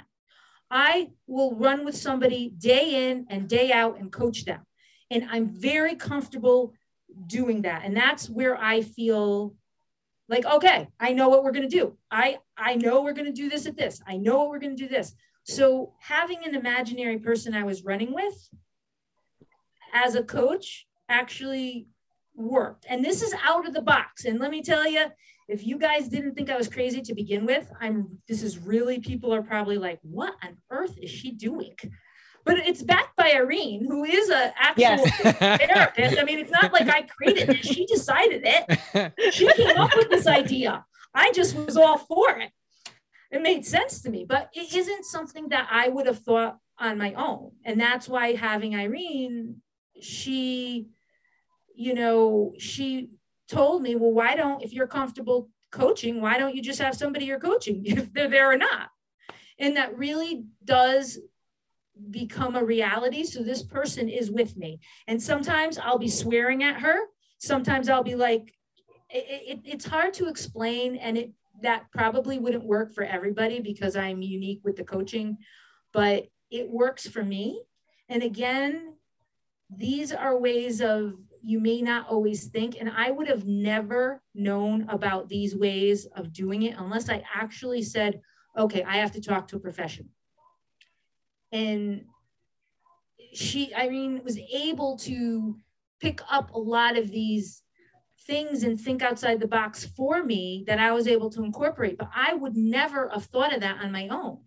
I will run with somebody day in and day out and coach them. And I'm very comfortable doing that. And that's where I feel like okay i know what we're going to do. I i know we're going to do this at this. I know what we're going to do this. So having an imaginary person i was running with as a coach actually worked. And this is out of the box. And let me tell you if you guys didn't think i was crazy to begin with i'm this is really people are probably like what on earth is she doing but it's backed by Irene, who is an actual yes. therapist. I mean, it's not like I created it; she decided it. She came up with this idea. I just was all for it. It made sense to me, but it isn't something that I would have thought on my own, and that's why having Irene, she, you know, she told me, well, why don't if you're comfortable coaching, why don't you just have somebody you're coaching if they're there or not? And that really does become a reality. So this person is with me. And sometimes I'll be swearing at her. Sometimes I'll be like, it, it, it's hard to explain. And it that probably wouldn't work for everybody because I'm unique with the coaching, but it works for me. And again, these are ways of you may not always think. And I would have never known about these ways of doing it unless I actually said, okay, I have to talk to a professional and she irene was able to pick up a lot of these things and think outside the box for me that i was able to incorporate but i would never have thought of that on my own.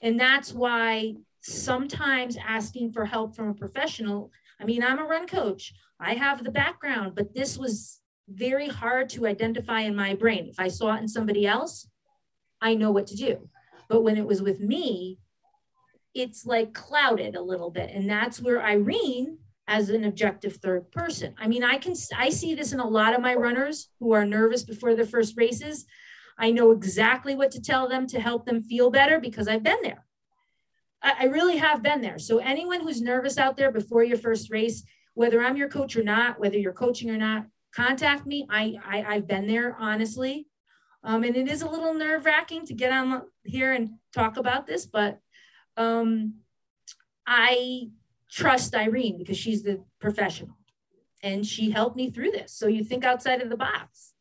And that's why sometimes asking for help from a professional i mean i'm a run coach. I have the background but this was very hard to identify in my brain. If i saw it in somebody else i know what to do. But when it was with me it's like clouded a little bit. And that's where Irene as an objective third person. I mean, I can I see this in a lot of my runners who are nervous before their first races. I know exactly what to tell them to help them feel better because I've been there. I, I really have been there. So anyone who's nervous out there before your first race, whether I'm your coach or not, whether you're coaching or not, contact me. I, I I've been there honestly. Um, and it is a little nerve wracking to get on here and talk about this, but um, I trust Irene because she's the professional and she helped me through this. So you think outside of the box.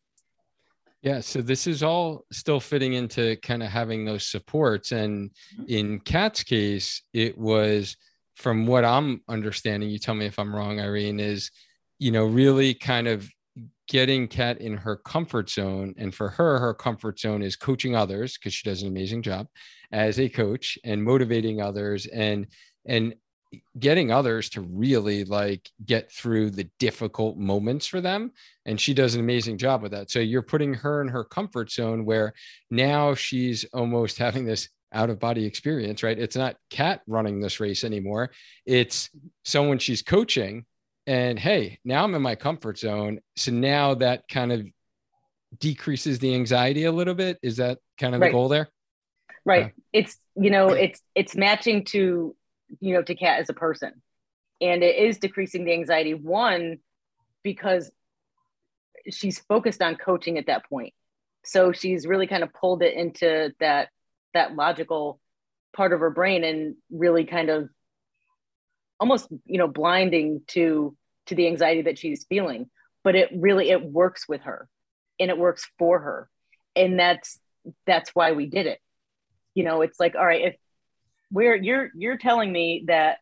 Yeah, so this is all still fitting into kind of having those supports. And mm-hmm. in Kat's case, it was from what I'm understanding, you tell me if I'm wrong, Irene, is, you know, really kind of getting Kat in her comfort zone. And for her, her comfort zone is coaching others because she does an amazing job as a coach and motivating others and and getting others to really like get through the difficult moments for them. And she does an amazing job with that. So you're putting her in her comfort zone where now she's almost having this out of body experience right? It's not kat running this race anymore. It's someone she's coaching and hey now i'm in my comfort zone. So now that kind of decreases the anxiety a little bit. Is that kind of right. the goal there right. It's you know it's it's matching to you know to kat as a person. And it is decreasing the anxiety one because she's focused on coaching at that point. So she's really kind of pulled it into that that logical part of her brain and really kind of almost you know blinding to to the anxiety that she's feeling. But it really it works with her and it works for her. And that's that's why we did it you know it's like all right if where you're you're telling me that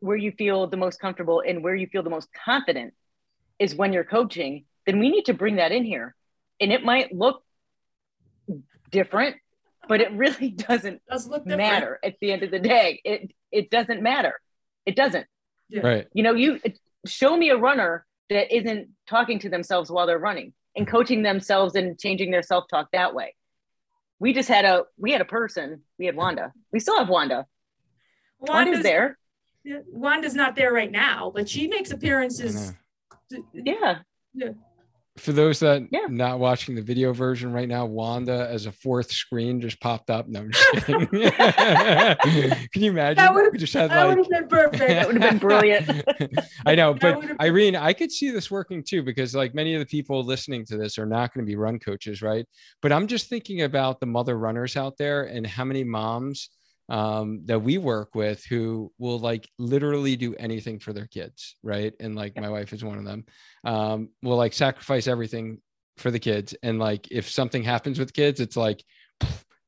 where you feel the most comfortable and where you feel the most confident is when you're coaching then we need to bring that in here. And it might look different but it really doesn't Does matter at the end of the day. It it doesn't matter. It doesn't. Yeah. right. You know you show me a runner that isn't talking to themselves while they're running and coaching themselves and changing their self-talk that way we just had a we had a person. We had wanda. We still have wanda. Wanda's, wanda's there. Wanda's not there right now but she makes appearances yeah. yeah for those that yeah. not watching the video version right now, Wanda as a fourth screen just popped up. No, I'm just kidding. Can you imagine? That would have just had like been perfect. that would have been brilliant. I know, but Irene, I could see this working too because like many of the people listening to this are not going to be run coaches, right? But I'm just thinking about the mother runners out there and how many moms um, that we work with who will like literally do anything for their kids, right? And like my wife is one of them. Um, will like sacrifice everything for the kids, and like if something happens with kids, it's like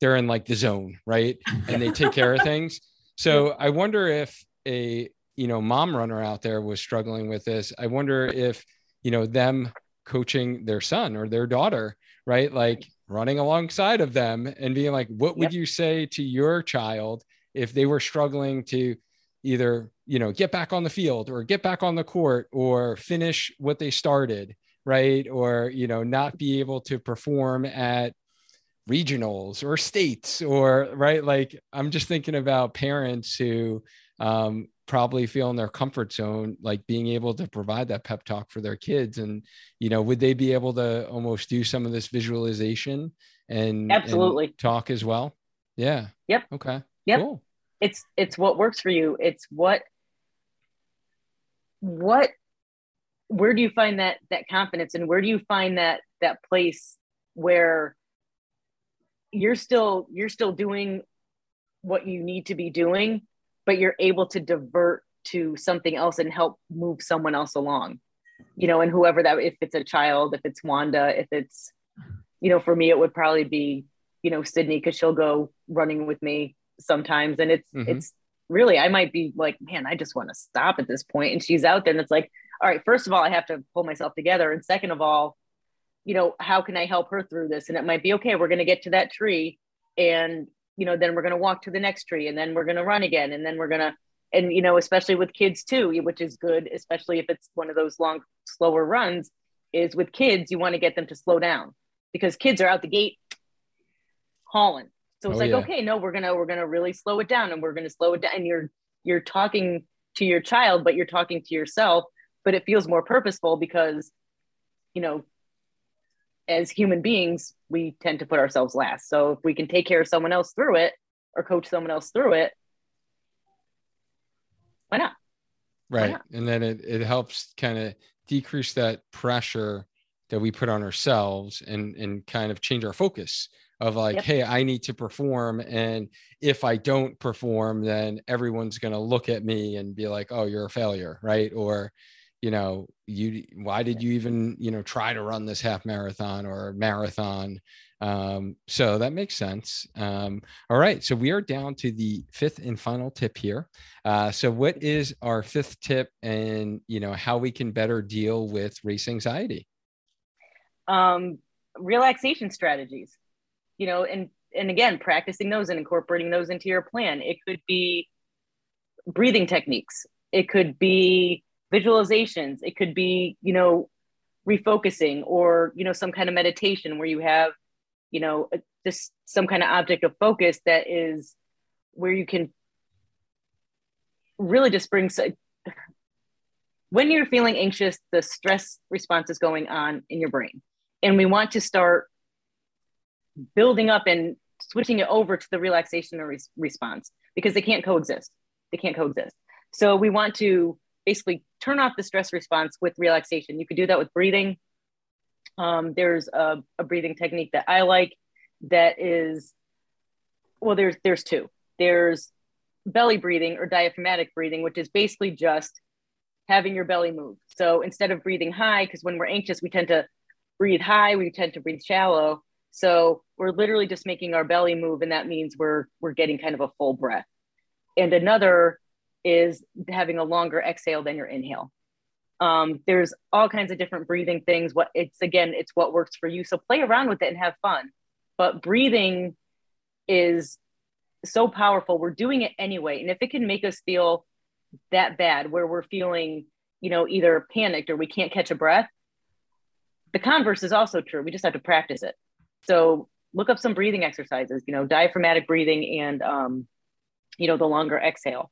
they're in like the zone, right? And they take care of things. So I wonder if a you know mom runner out there was struggling with this. I wonder if you know them coaching their son or their daughter, right? Like running alongside of them and being like, what would yep. you say to your child if they were struggling to either, you know, get back on the field or get back on the court or finish what they started, right? Or, you know, not be able to perform at regionals or states or, right? Like, I'm just thinking about parents who, um, probably feel in their comfort zone like being able to provide that pep talk for their kids. And you know would they be able to almost do some of this visualization and absolutely. and talk as well? Yeah. Yep. Okay. Yep. Cool. it's it's what works for you. It's what what where do you find that that confidence? And where do you find that that place where you're still you're still doing what you need to be doing but you're able to divert to something else and help move someone else along you know and whoever that if it's a child if it's wanda if it's you know for me it would probably be you know sydney because she'll go running with me sometimes. And it's mm-hmm. it's really i might be like man i just want to stop at this point. And she's out there and it's like all right first of all i have to pull myself together. And second of all you know how can i help her through this? And it might be okay we're going to get to that tree and you know then we're going to walk to the next tree and then we're going to run again and then we're going to and you know especially with kids too which is good especially if it's one of those long slower runs is with kids you want to get them to slow down because kids are out the gate hauling so it's oh, like yeah. okay no we're gonna we're gonna really slow it down and we're gonna slow it down and you're you're talking to your child but you're talking to yourself but it feels more purposeful because you know as human beings, we tend to put ourselves last. So if we can take care of someone else through it or coach someone else through it, why not? Right. Why not? And then it, it helps kind of decrease that pressure that we put on ourselves and and kind of change our focus of like yep. hey i need to perform and if i don't perform then everyone's going to look at me and be like oh you're a failure right or you know you why did you even you know try to run this half marathon or marathon? Um, so that makes sense. Um, all right so we are down to the fifth and final tip here. Uh, so what is our fifth tip and you know how we can better deal with race anxiety? Um, relaxation strategies, you know, and and again, practicing those and incorporating those into your plan. It could be breathing techniques. It could be visualizations. It could be, you know, refocusing or, you know, some kind of meditation where you have, you know, just some kind of object of focus that is where you can really just bring when you're feeling anxious the stress response is going on in your brain. And we want to start building up and switching it over to the relaxation re- response because they can't coexist. They can't coexist. So we want to basically turn off the stress response with relaxation. You could do that with breathing. Um, there's a, a breathing technique that i like that is well there's there's two. There's belly breathing or diaphragmatic breathing which is basically just having your belly move. So instead of breathing high because when we're anxious we tend to breathe high we tend to breathe shallow. So we're literally just making our belly move and that means we're we're getting kind of a full breath. And another is having a longer exhale than your inhale um, there's all kinds of different breathing things what it's again it's what works for you so play around with it and have fun but breathing is so powerful. We're doing it anyway. And if it can make us feel that bad, where we're feeling, you know, either panicked or we can't catch a breath, the converse is also true. We just have to practice it. So look up some breathing exercises, you know, diaphragmatic breathing and, um, you know, the longer exhale.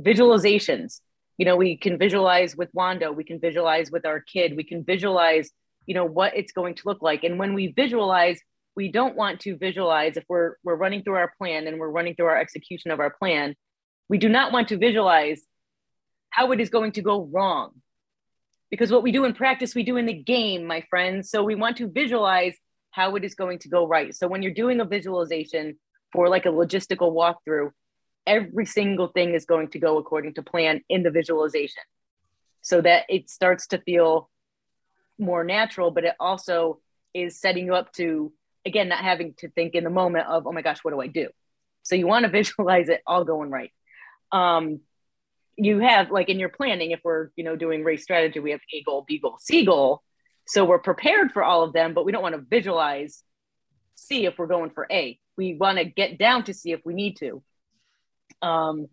Visualizations, you know, we can visualize with Wanda, we can visualize with our kid, we can visualize, you know, what it's going to look like. And when we visualize, we don't want to visualize if we're we're running through our plan and we're running through our execution of our plan. We do not want to visualize how it is going to go wrong. Because what we do in practice we do in the game my friends so we want to visualize how it is going to go right. So when you're doing a visualization for like a logistical walkthrough every single thing is going to go according to plan in the visualization so that it starts to feel more natural but it also is setting you up to again, not having to think in the moment of, oh my gosh, what do I do? So you want to visualize it all going right. Um, you have like in your planning, if we're, you know, doing race strategy, we have A goal, B goal, C goal. So we're prepared for all of them, but we don't want to visualize C if we're going for A. We want to get down to C if we need to. Um,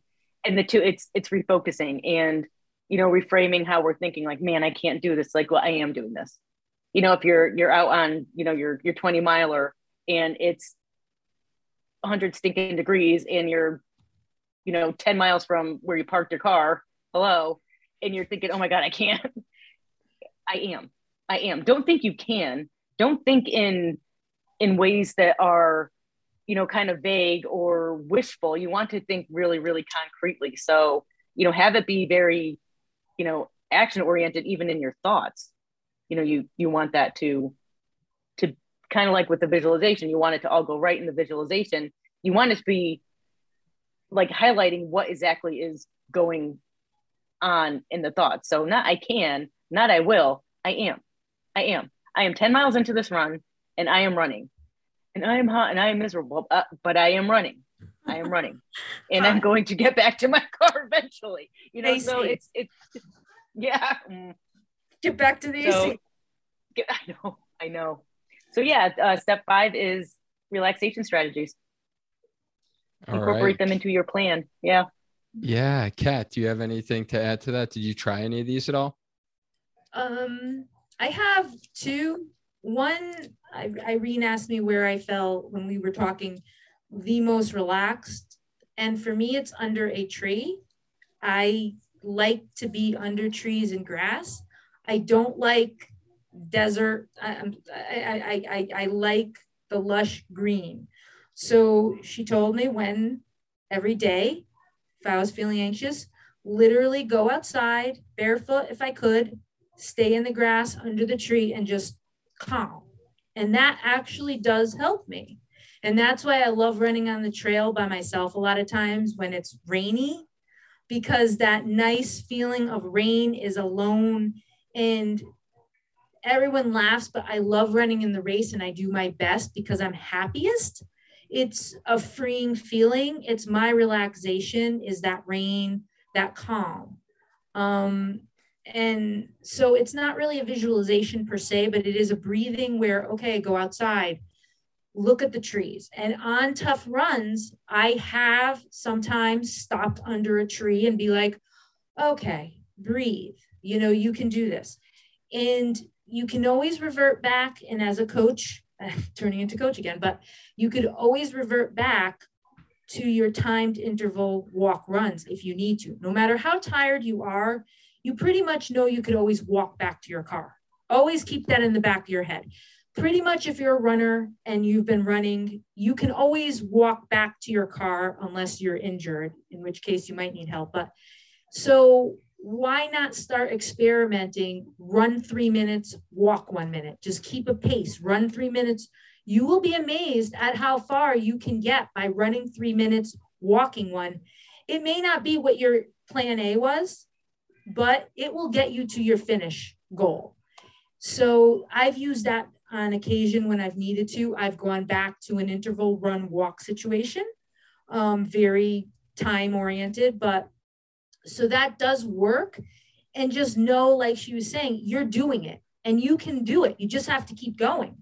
and the two, it's it's refocusing and you know reframing how we're thinking. Like, man, I can't do this. Like, well, I am doing this you know if you're you're out on you know your your 20 miler and it's 100 stinking degrees and you're you know 10 miles from where you parked your car hello and you're thinking oh my god i can't i am i am don't think you can don't think in in ways that are you know kind of vague or wishful you want to think really really concretely. So you know have it be very you know action oriented even in your thoughts. You know you you want that to to kind of like with the visualization you want it to all go right in the visualization. You want it to be like highlighting what exactly is going on in the thoughts. So not i can not i will i am i am i am 10 miles into this run and i am running and i am hot and i am miserable uh, but i am running i am running and i'm going to get back to my car eventually you know so it's it's yeah. Get back to the so, AC. Get, I know, I know. So yeah, uh, step five is relaxation strategies. All Incorporate right. them into your plan. Yeah. Yeah, Kat, do you have anything to add to that? Did you try any of these at all? Um, I have two. One, Irene asked me where I felt when we were talking the most relaxed. And for me, it's under a tree. I like to be under trees and grass. I don't like desert. I, I, I, I, like the lush green. So she told me when every day, if I was feeling anxious, literally go outside barefoot if I could, stay in the grass under the tree and just calm. And that actually does help me. And that's why I love running on the trail by myself a lot of times when it's rainy, because that nice feeling of rain is alone and everyone laughs, but I love running in the race and I do my best because I'm happiest. It's a freeing feeling. It's my relaxation is that rain, that calm. Um, and so it's not really a visualization per se, but it is a breathing where, okay, go outside, look at the trees. And on tough runs, I have sometimes stopped under a tree and be like, okay, breathe. You know, you can do this. And you can always revert back. And as a coach, turning into coach again, but you could always revert back to your timed interval walk runs if you need to. No matter how tired you are, you pretty much know you could always walk back to your car. Always keep that in the back of your head. Pretty much, if you're a runner and you've been running, you can always walk back to your car unless you're injured, in which case you might need help. But so, why not start experimenting? Run three minutes, walk one minute. Just keep a pace, run three minutes. You will be amazed at how far you can get by running three minutes, walking one. It may not be what your plan A was, but it will get you to your finish goal. So I've used that on occasion when I've needed to. I've gone back to an interval run walk situation, um, very time oriented, but so that does work. And just know, like she was saying, you're doing it and you can do it. You just have to keep going.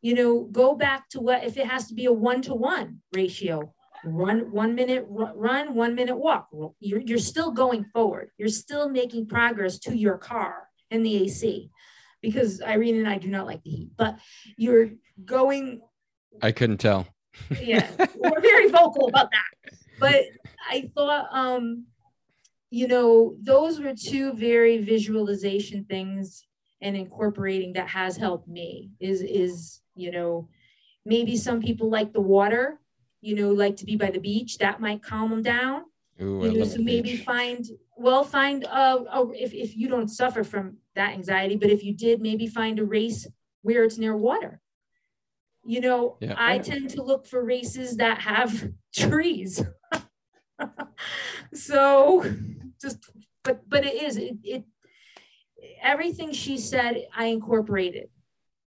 You know, go back to what if it has to be a one to one ratio, run one minute run one minute walk. You're, you're still going forward. You're still making progress to your car and the ac because irene and i do not like the heat but you're going. I couldn't tell. Yeah we're very vocal about that. But i thought um you know those were two very visualization things and incorporating that has helped me is is you know maybe some people like the water you know, like to be by the beach, that might calm them down. Ooh, you know, so maybe beach. find well find uh, a, if, if you don't suffer from that anxiety but if you did maybe find a race where it's near water you know yeah. i tend to look for races that have trees so just but but it is it, it everything she said i incorporated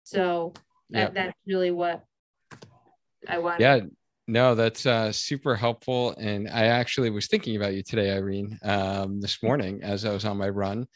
so that, yeah. that's really what i want yeah no, that's uh, super helpful. And I actually was thinking about you today, Irene, um, this morning as I was on my run.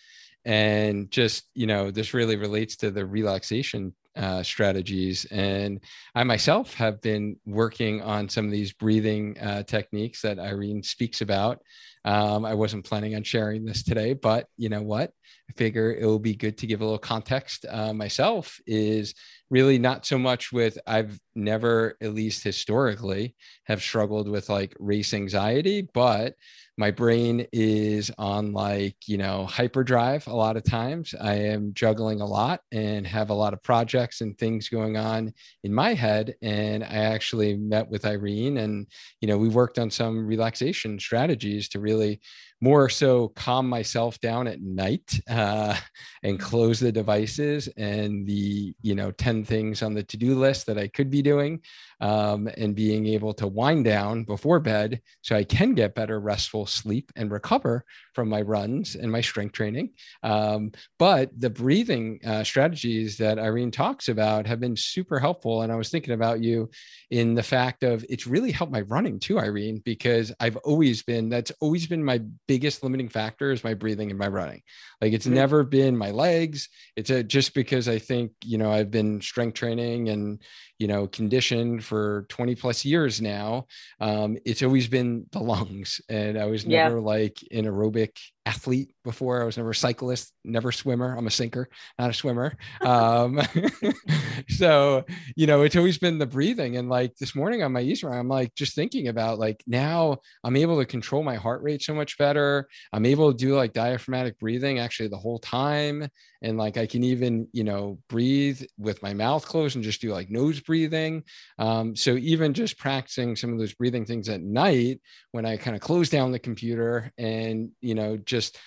And just, you know, this really relates to the relaxation uh, strategies. And I myself have been working on some of these breathing uh, techniques that Irene speaks about. Um, I wasn't planning on sharing this today, but you know what? I figure it will be good to give a little context uh, myself. Is really not so much with I've never, at least historically, have struggled with like race anxiety, but my brain is on like you know hyperdrive a lot of times. I am juggling a lot and have a lot of projects and things going on in my head and i actually met with irene and you know we worked on some relaxation strategies to really more so calm myself down at night uh, and mm-hmm. close the devices and the you know 10 things on the to-do list that i could be doing um, and being able to wind down before bed so i can get better restful sleep and recover from my runs and my strength training um, but the breathing uh, strategies that irene talks about have been super helpful and i was thinking about you in the fact of it's really helped my running too irene because i've always been that's always been my biggest limiting factor is my breathing and my running. Like it's mm-hmm. never been my legs. It's a, just because I think, you know, I've been strength training and, you know, conditioned for 20 plus years now. Um, it's always been the lungs. And I was never yeah. like an aerobic athlete before. I was never a cyclist, never swimmer. I'm a sinker, not a swimmer. Um, so, you know, it's always been the breathing. And like this morning on my run, I'm like just thinking about like now I'm able to control my heart rate so much better. I'm able to do like diaphragmatic breathing actually the whole time. And like I can even, you know, breathe with my mouth closed and just do like nose breathing. Um, so even just practicing some of those breathing things at night when I kind of close down the computer and, you know, just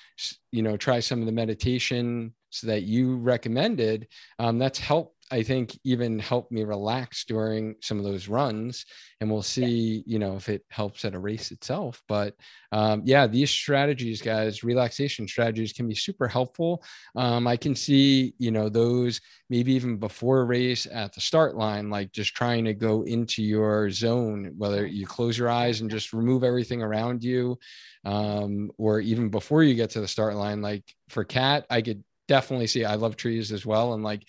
you know try some of the meditation that you recommended um, that's helped I think even help me relax during some of those runs. And we'll see, you know, if it helps at a race itself. But um, yeah, these strategies, guys, relaxation strategies can be super helpful. Um, I can see, you know, those maybe even before a race at the start line, like just trying to go into your zone, whether you close your eyes and just remove everything around you, um, or even before you get to the start line. Like for Kat, I could definitely see I love trees as well. And like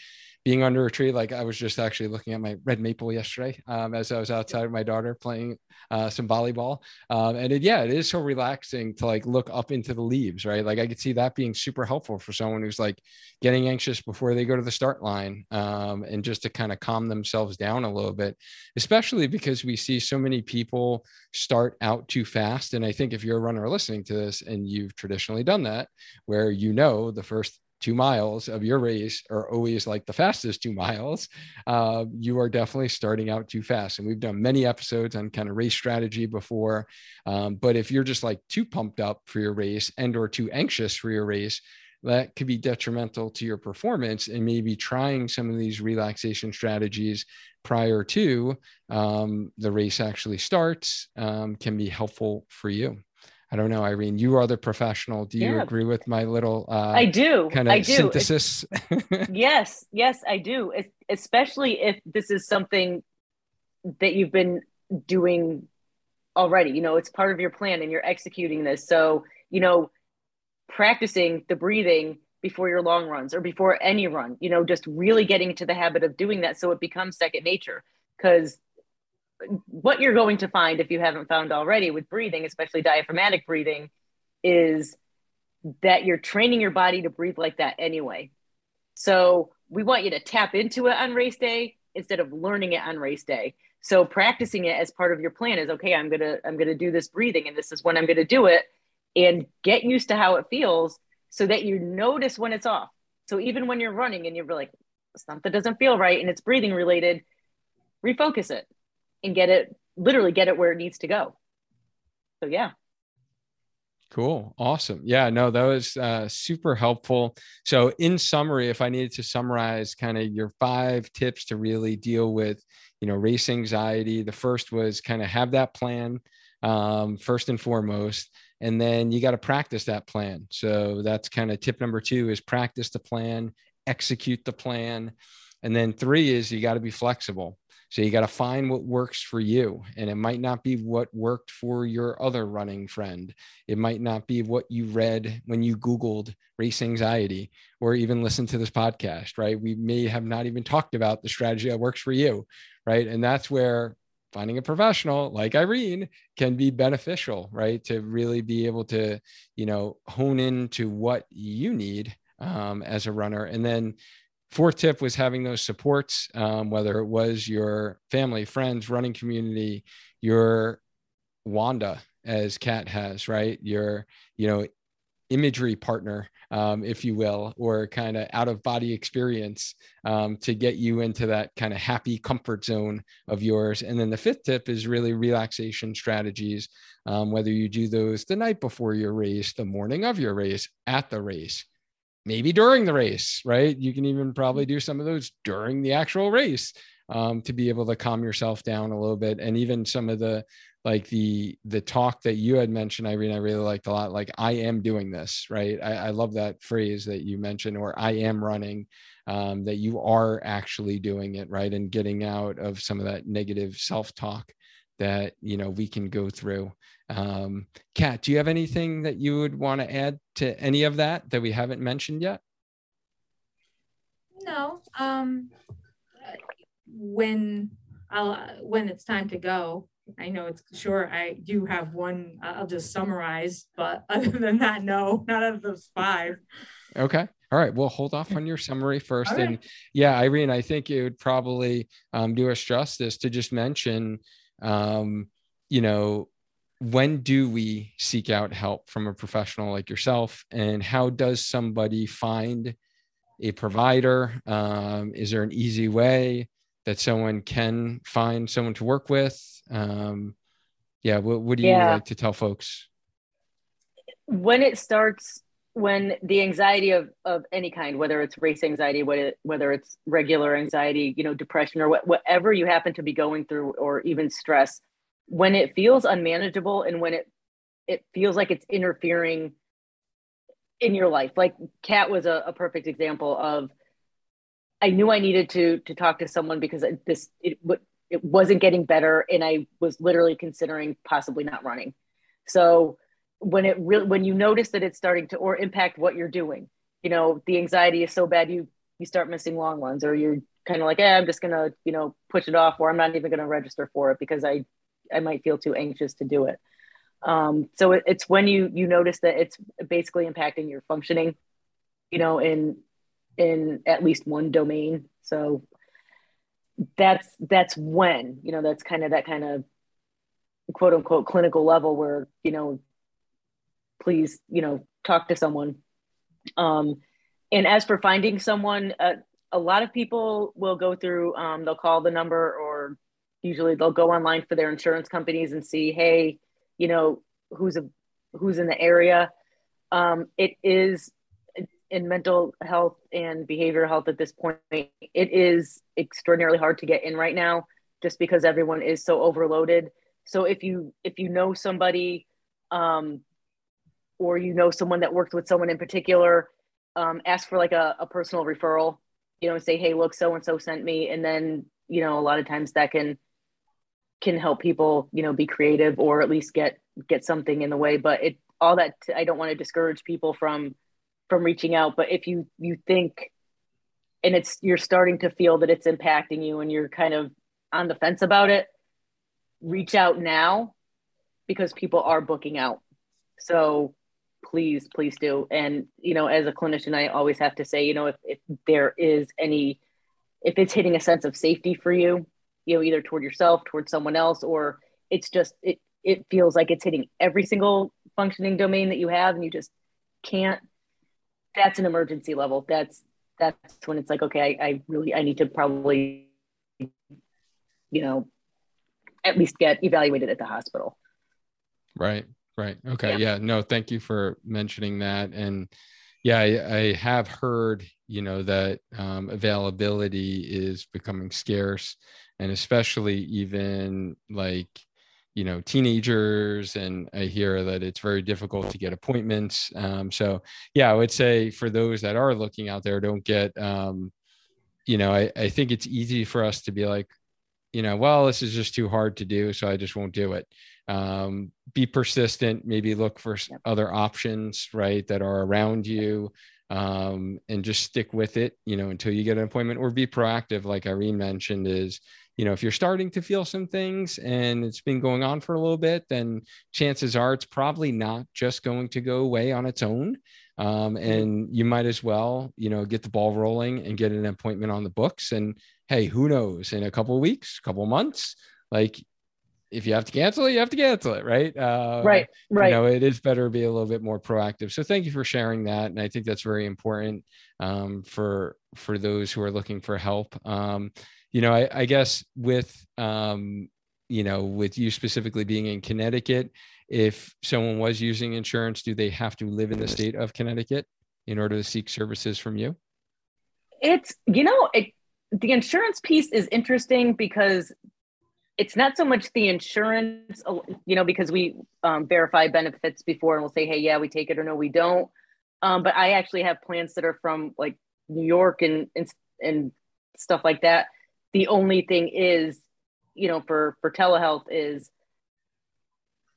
being under a tree. Like I was just actually looking at my red maple yesterday um, as I was outside with my daughter playing uh, some volleyball. Um, and it, yeah, it is so relaxing to like look up into the leaves, right? Like I could see that being super helpful for someone who's like getting anxious before they go to the start line um, and just to kind of calm themselves down a little bit, especially because we see so many people start out too fast. And I think if you're a runner listening to this and you've traditionally done that, where you know the first two miles of your race are always like the fastest two miles, uh, you are definitely starting out too fast. And we've done many episodes on kind of race strategy before. Um, but if you're just like too pumped up for your race and or too anxious for your race, that could be detrimental to your performance and maybe trying some of these relaxation strategies prior to um, the race actually starts um, can be helpful for you I don't know, Irene, you are the professional. Do you yeah. agree with my little uh, I do kind of synthesis? yes, yes, I do. especially if this is something that you've been doing already. You know, it's part of your plan and you're executing this. So, you know, practicing the breathing before your long runs or before any run, you know, just really getting into the habit of doing that so it becomes second nature. Because what you're going to find if you haven't found already with breathing, especially diaphragmatic breathing, is that you're training your body to breathe like that anyway. So we want you to tap into it on race day instead of learning it on race day. So practicing it as part of your plan is okay, I'm gonna I'm gonna do this breathing and this is when I'm gonna do it and get used to how it feels so that you notice when it's off. So even when you're running and you're like something doesn't feel right and it's breathing related, refocus it and get it literally get it where it needs to go. So yeah. Cool. Awesome. Yeah, no, that was uh, super helpful. So, in summary, if I needed to summarize kind of your five tips to really deal with, you know, race anxiety, the first was kind of have that plan um, first and foremost, and then you got to practice that plan. So, that's kind of tip number two is practice the plan, execute the plan. And then three is you got to be flexible. So you got to find what works for you. And it might not be what worked for your other running friend. It might not be what you read when you Googled race anxiety or even listened to this podcast, right? We may have not even talked about the strategy that works for you, right? And that's where finding a professional like Irene can be beneficial, right? To really be able to, you know, hone into what you need um, as a runner. And then fourth tip was having those supports, um, whether it was your family, friends, running community, your Wanda, as Kat has, right? Your, you know, imagery partner, um, if you will, or kind of out of body experience um, to get you into that kind of happy comfort zone of yours. And then the fifth tip is really relaxation strategies, um, whether you do those the night before your race, the morning of your race, at the race maybe during the race, right? You can even probably do some of those during the actual race um, to be able to calm yourself down a little bit. And even some of the like the the talk that you had mentioned, Irene, I really liked a lot. Like I am doing this, right? I, I love that phrase that you mentioned, or I am running. Um, that you are actually doing it right and getting out of some of that negative self-talk that you know we can go through um, Kat, do you have anything that you would want to add to any of that that we haven't mentioned yet? No. Um, when I'll when it's time to go, I know it's sure I do have one. I'll just summarize, but other than that, no, not of those five. Okay. All right. Well, hold off on your summary first. Right. And yeah, Irene, I think it would probably um, do us justice to just mention, um, you know, when do we seek out help from a professional like yourself? And how does somebody find a provider? Um, is there an easy way that someone can find someone to work with? Um, yeah what, what do you yeah. like to tell folks? When it starts when the anxiety of, of any kind, whether it's race anxiety, whether it's regular anxiety, you know, depression or whatever you happen to be going through, or even stress, when it feels unmanageable and when it it feels like it's interfering in your life, like Kat was a, a perfect example of. I knew I needed to to talk to someone because this it it wasn't getting better, and I was literally considering possibly not running. So when it really when you notice that it's starting to or impact what you're doing. You know the anxiety is so bad you you start missing long ones or you're kind of like eh, i'm just gonna you know push it off or i'm not even gonna register for it because i i might feel too anxious to do it. Um, so it, it's when you you notice that it's basically impacting your functioning you know in in at least one domain. So that's that's when you know that's kind of that kind of quote unquote clinical level where you know please, you know, talk to someone. Um, and as for finding someone, uh, a lot of people will go through, um, they'll call the number or usually they'll go online for their insurance companies and see, hey, you know, who's a, who's in the area. Um, it is in mental health and behavioral health at this point, it is extraordinarily hard to get in right now just because everyone is so overloaded. So if you if you know somebody um, or you know someone that worked with someone in particular, um, ask for like a, a personal referral, you know, and say, hey, look, so and so sent me. And then, you know, a lot of times that can can help people, you know, be creative or at least get get something in the way. But it all that I don't want to discourage people from from reaching out. But if you you think and it's you're starting to feel that it's impacting you and you're kind of on the fence about it, reach out now because people are booking out. So please, please do. And, you know, as a clinician, I always have to say, you know, if, if there is any, if it's hitting a sense of safety for you, you know, either toward yourself, toward someone else, or it's just, it, it feels like it's hitting every single functioning domain that you have and you just can't, that's an emergency level. That's, that's when it's like, okay, I, I really, I need to probably, you know, at least get evaluated at the hospital. Right. Right. Okay. Yeah. yeah. No, thank you for mentioning that. And yeah, I, I have heard, you know, that um, availability is becoming scarce and especially even like, you know, teenagers. And I hear that it's very difficult to get appointments. Um, so yeah, I would say for those that are looking out there, don't get, um, you know, I, I think it's easy for us to be like, you know, well, this is just too hard to do, so I just won't do it. Um, be persistent, maybe look for other options, right, that are around you, um, and just stick with it, you know, until you get an appointment or be proactive. Like Irene mentioned, is, you know, if you're starting to feel some things and it's been going on for a little bit, then chances are it's probably not just going to go away on its own. Um, and you might as well, you know, get the ball rolling and get an appointment on the books and hey, who knows? In a couple weeks, couple months, like if you have to cancel it, you have to cancel it, right? Uh, right, right. You know, it is better to be a little bit more proactive. So thank you for sharing that, and I think that's very important um, for for those who are looking for help. Um, you know, I, I guess with um, you know, with you specifically being in Connecticut, if someone was using insurance, do they have to live in the state of Connecticut in order to seek services from you? It's you know, it the insurance piece is interesting because it's not so much the insurance, you know, because we um, verify benefits before and we'll say, hey, yeah, we take it or no, we don't. Um, but I actually have plans that are from like New York and, and and stuff like that. The only thing is, you know, for for telehealth is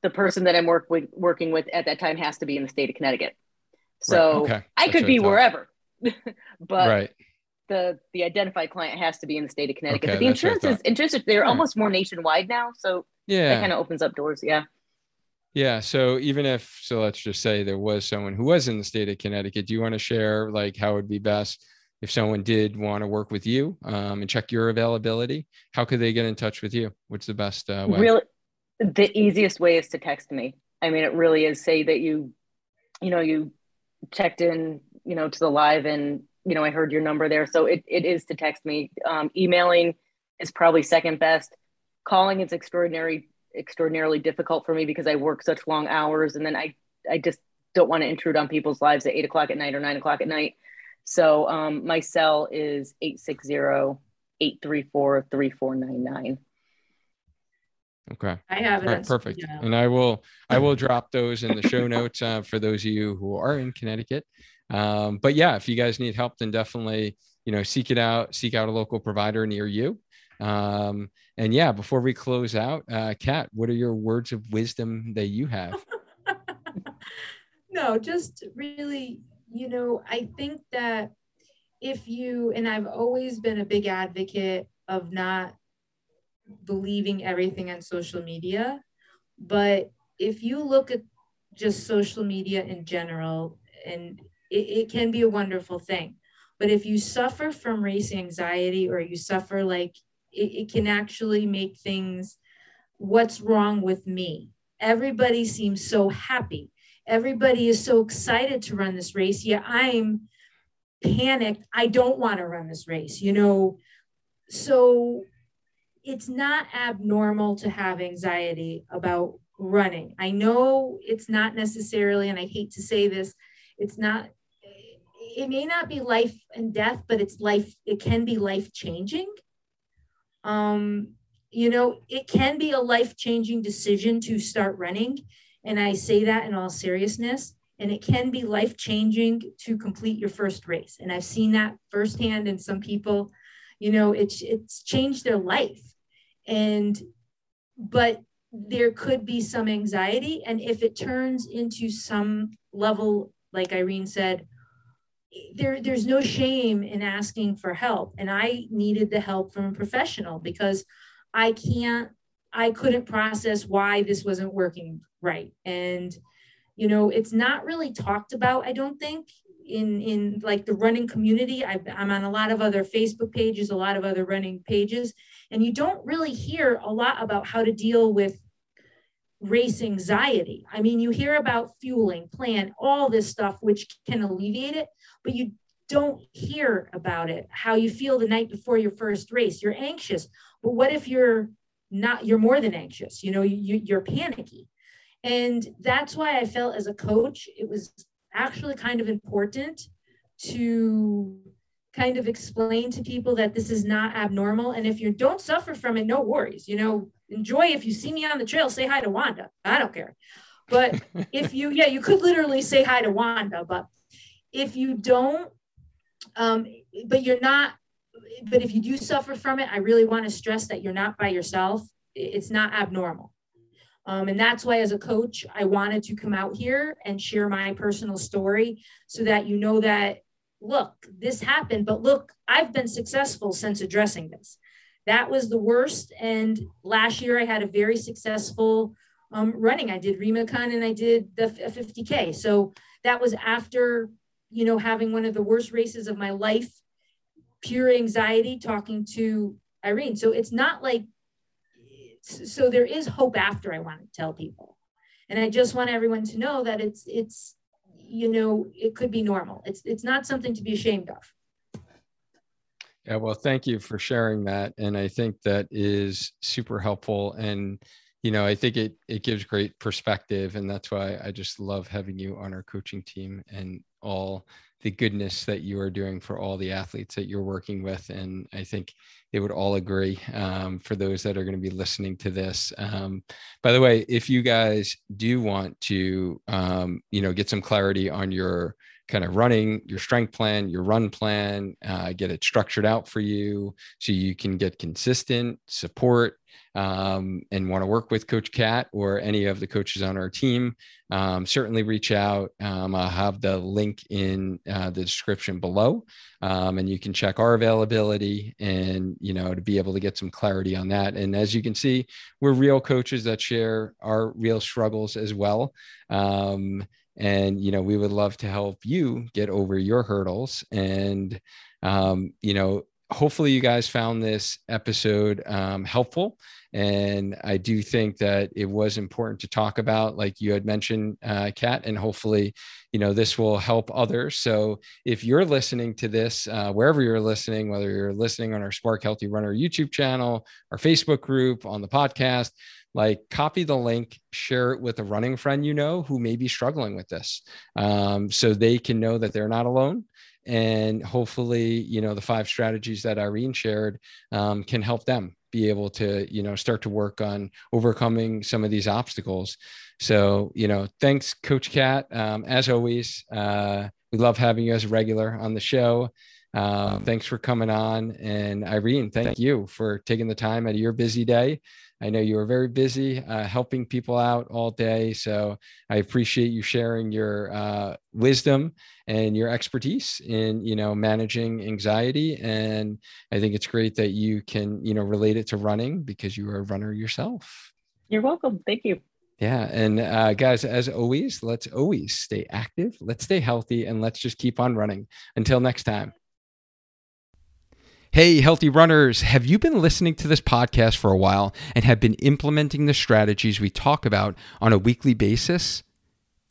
the person that I'm work with, working with at that time has to be in the state of Connecticut. So right. okay. I could be wherever, but right the the identified client has to be in the state of Connecticut. Okay, but the insurance is interested. They're almost more nationwide now, so yeah, that kind of opens up doors. Yeah. Yeah. So even if so, let's just say there was someone who was in the state of Connecticut. Do you want to share like how it would be best if someone did want to work with you um, and check your availability? How could they get in touch with you? What's the best uh, way? Really, the easiest way is to text me. I mean, it really is. Say that you, you know, you checked in, you know, to the live and you know, I heard your number there. So it, it is to text me. Um, emailing is probably second best. Calling is extraordinary, extraordinarily difficult for me because I work such long hours and then I, I just don't want to intrude on people's lives at eight o'clock at night or nine o'clock at night. So um, my cell is 860 834 3499. Okay. I have it. All right, perfect. And I will I will drop those in the show notes uh, for those of you who are in Connecticut. Um, but yeah, if you guys need help, then definitely you know seek it out. Seek out a local provider near you. Um, and yeah, before we close out, uh, Kat, what are your words of wisdom that you have? no, just really, you know, I think that if you and I've always been a big advocate of not believing everything on social media. But if you look at just social media in general, and it, it can be a wonderful thing. But if you suffer from race anxiety or you suffer like it, it can actually make things what's wrong with me? Everybody seems so happy. Everybody is so excited to run this race. Yeah, I'm panicked. I don't want to run this race, you know. So it's not abnormal to have anxiety about running. I know it's not necessarily, and I hate to say this, it's not, it may not be life and death, but it's life, it can be life changing. Um, you know, it can be a life changing decision to start running. And I say that in all seriousness. And it can be life changing to complete your first race. And I've seen that firsthand in some people. You know, it's it's changed their life and but there could be some anxiety and if it turns into some level like irene said there there's no shame in asking for help. And i needed the help from a professional because i can't i couldn't process why this wasn't working right. And you know it's not really talked about i don't think in in like the running community. I am on a lot of other facebook pages a lot of other running pages. And you don't really hear a lot about how to deal with race anxiety. I mean you hear about fueling plan all this stuff which can alleviate it but you don't hear about it how you feel the night before your first race. You're anxious but what if you're not you're more than anxious? You know you, you're panicky. And that's why i felt as a coach it was actually kind of important to kind of explain to people that this is not abnormal. And if you don't suffer from it, no worries. You know, enjoy. If you see me on the trail, say hi to Wanda. I don't care. But if you, yeah, you could literally say hi to Wanda. But if you don't, um, but you're not, but if you do suffer from it, I really want to stress that you're not by yourself. It's not abnormal. Um, and that's why, as a coach, I wanted to come out here and share my personal story so that you know that, look, this happened, but look, I've been successful since addressing this. That was the worst. And last year, I had a very successful um, running. I did Remacon and I did the 50K. So that was after, you know, having one of the worst races of my life, pure anxiety, talking to Irene. So it's not like so there is hope after i want to tell people and i just want everyone to know that it's it's you know it could be normal. It's it's not something to be ashamed of. Yeah well thank you for sharing that. And i think that is super helpful. And you know i think it it gives great perspective. And that's why i just love having you on our coaching team and all the goodness that you are doing for all the athletes that you're working with. And I think they would all agree um, for those that are going to be listening to this. Um, by the way, if you guys do want to, um, you know, get some clarity on your kind of running your strength plan, your run plan, uh, get it structured out for you so you can get consistent support um, and want to work with Coach Kat or any of the coaches on our team, um, certainly reach out. Um, I'll have the link in uh, the description below, um, and you can check our availability and you know to be able to get some clarity on that. And as you can see, we're real coaches that share our real struggles as well. Um, and you know we would love to help you get over your hurdles and um, you know hopefully you guys found this episode um, helpful. And i do think that it was important to talk about like you had mentioned uh, kat and hopefully you know this will help others. So if you're listening to this uh, wherever you're listening whether you're listening on our spark healthy runner youtube channel our facebook group on the podcast like copy the link, share it with a running friend you know who may be struggling with this, um, so they can know that they're not alone. And hopefully, you know, the five strategies that Irene shared um, can help them be able to, you know, start to work on overcoming some of these obstacles. So, you know, thanks, Coach Kat. Um, as always, uh, we love having you as a regular on the show. Uh, thanks for coming on. And Irene, thank you for taking the time out of your busy day. I know you were very busy uh, helping people out all day. So I appreciate you sharing your uh, wisdom and your expertise in, you know, managing anxiety. And I think it's great that you can, you know, relate it to running because you are a runner yourself. You're welcome. Thank you. Yeah. And uh, guys, as always, let's always stay active, let's stay healthy, and let's just keep on running. Until next time. Hey, healthy runners, have you been listening to this podcast for a while and have been implementing the strategies we talk about on a weekly basis?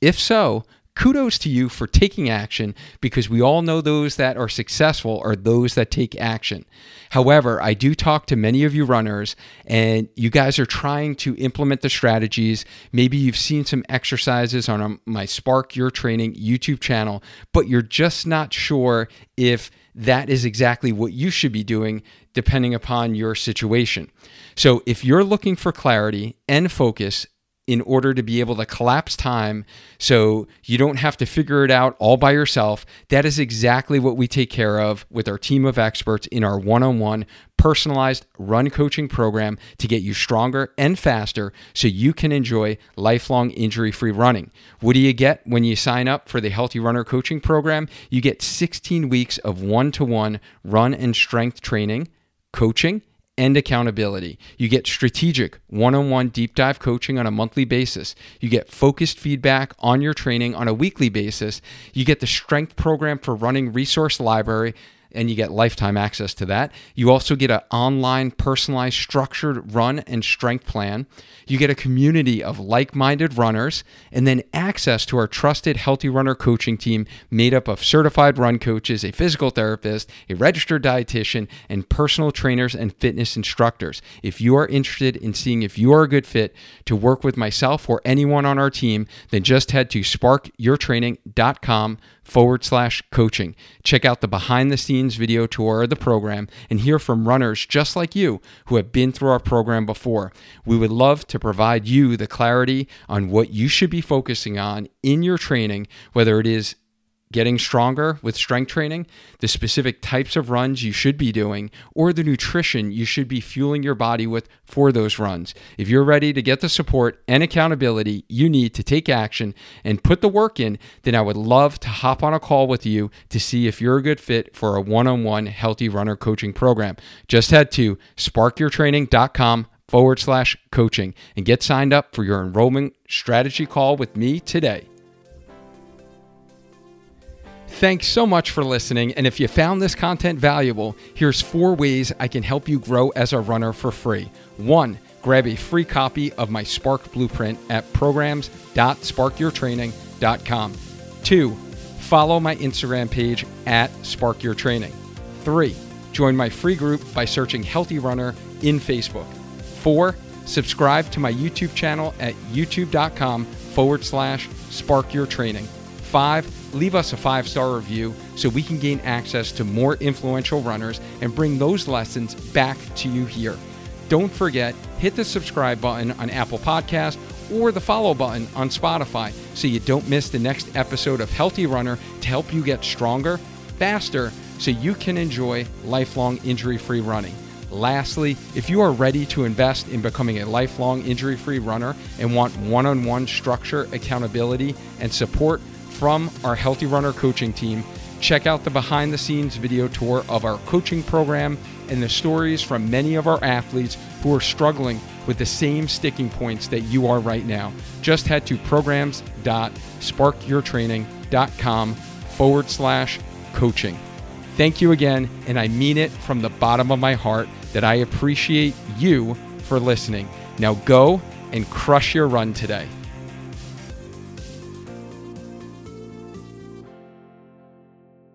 If so, kudos to you for taking action because we all know those that are successful are those that take action. However, I do talk to many of you runners and you guys are trying to implement the strategies. Maybe you've seen some exercises on my Spark Your Training YouTube channel, but you're just not sure if that is exactly what you should be doing depending upon your situation. So, if you're looking for clarity and focus in order to be able to collapse time so you don't have to figure it out all by yourself. That is exactly what we take care of with our team of experts in our one on one personalized run coaching program to get you stronger and faster so you can enjoy lifelong injury free running. What do you get when you sign up for the Healthy Runner Coaching Program? You get 16 weeks of one to one run and strength training, coaching, and accountability. You get strategic one on one deep dive coaching on a monthly basis. You get focused feedback on your training on a weekly basis. You get the strength program for running resource library and you get lifetime access to that. You also get an online, personalized, structured run and strength plan. You get a community of like minded runners, and then access to our trusted Healthy Runner coaching team made up of certified run coaches, a physical therapist, a registered dietitian, and personal trainers and fitness instructors. If you are interested in seeing if you are a good fit to work with myself or anyone on our team, then just head to sparkyourtraining.com forward slash coaching. Check out the behind the scenes video tour of the program and hear from runners just like you who have been through our program before. We would love to provide you the clarity on what you should be focusing on in your training, whether it is getting stronger with strength training, the specific types of runs you should be doing, or the nutrition you should be fueling your body with for those runs. If you're ready to get the support and accountability you need to take action and put the work in, then I would love to hop on a call with you to see if you're a good fit for a one on one healthy runner coaching program. Just head to sparkyourtraining.com forward slash coaching and get signed up for your enrollment strategy call with me today. Thanks so much for listening. And if you found this content valuable, here's four ways I can help you grow as a runner for free. One, grab a free copy of my Spark Blueprint at programs.sparkyourtraining.com. Two, follow my Instagram page at sparkyourtraining. Three, join my free group by searching Healthy Runner in Facebook. Four, subscribe to my YouTube channel at youtube.com forward slash sparkyourtraining. Five, leave us a five star review so we can gain access to more influential runners and bring those lessons back to you here. Don't forget, hit the subscribe button on Apple Podcast or the follow button on Spotify so you don't miss the next episode of Healthy Runner to help you get stronger, faster, so you can enjoy lifelong injury free running. Lastly, if you are ready to invest in becoming a lifelong injury free runner and want one on one structure, accountability, and support, from our Healthy Runner coaching team. Check out the behind the scenes video tour of our coaching program and the stories from many of our athletes who are struggling with the same sticking points that you are right now. Just head to programs.sparkyourtraining.com forward slash coaching. Thank you again, and I mean it from the bottom of my heart that I appreciate you for listening. Now go and crush your run today.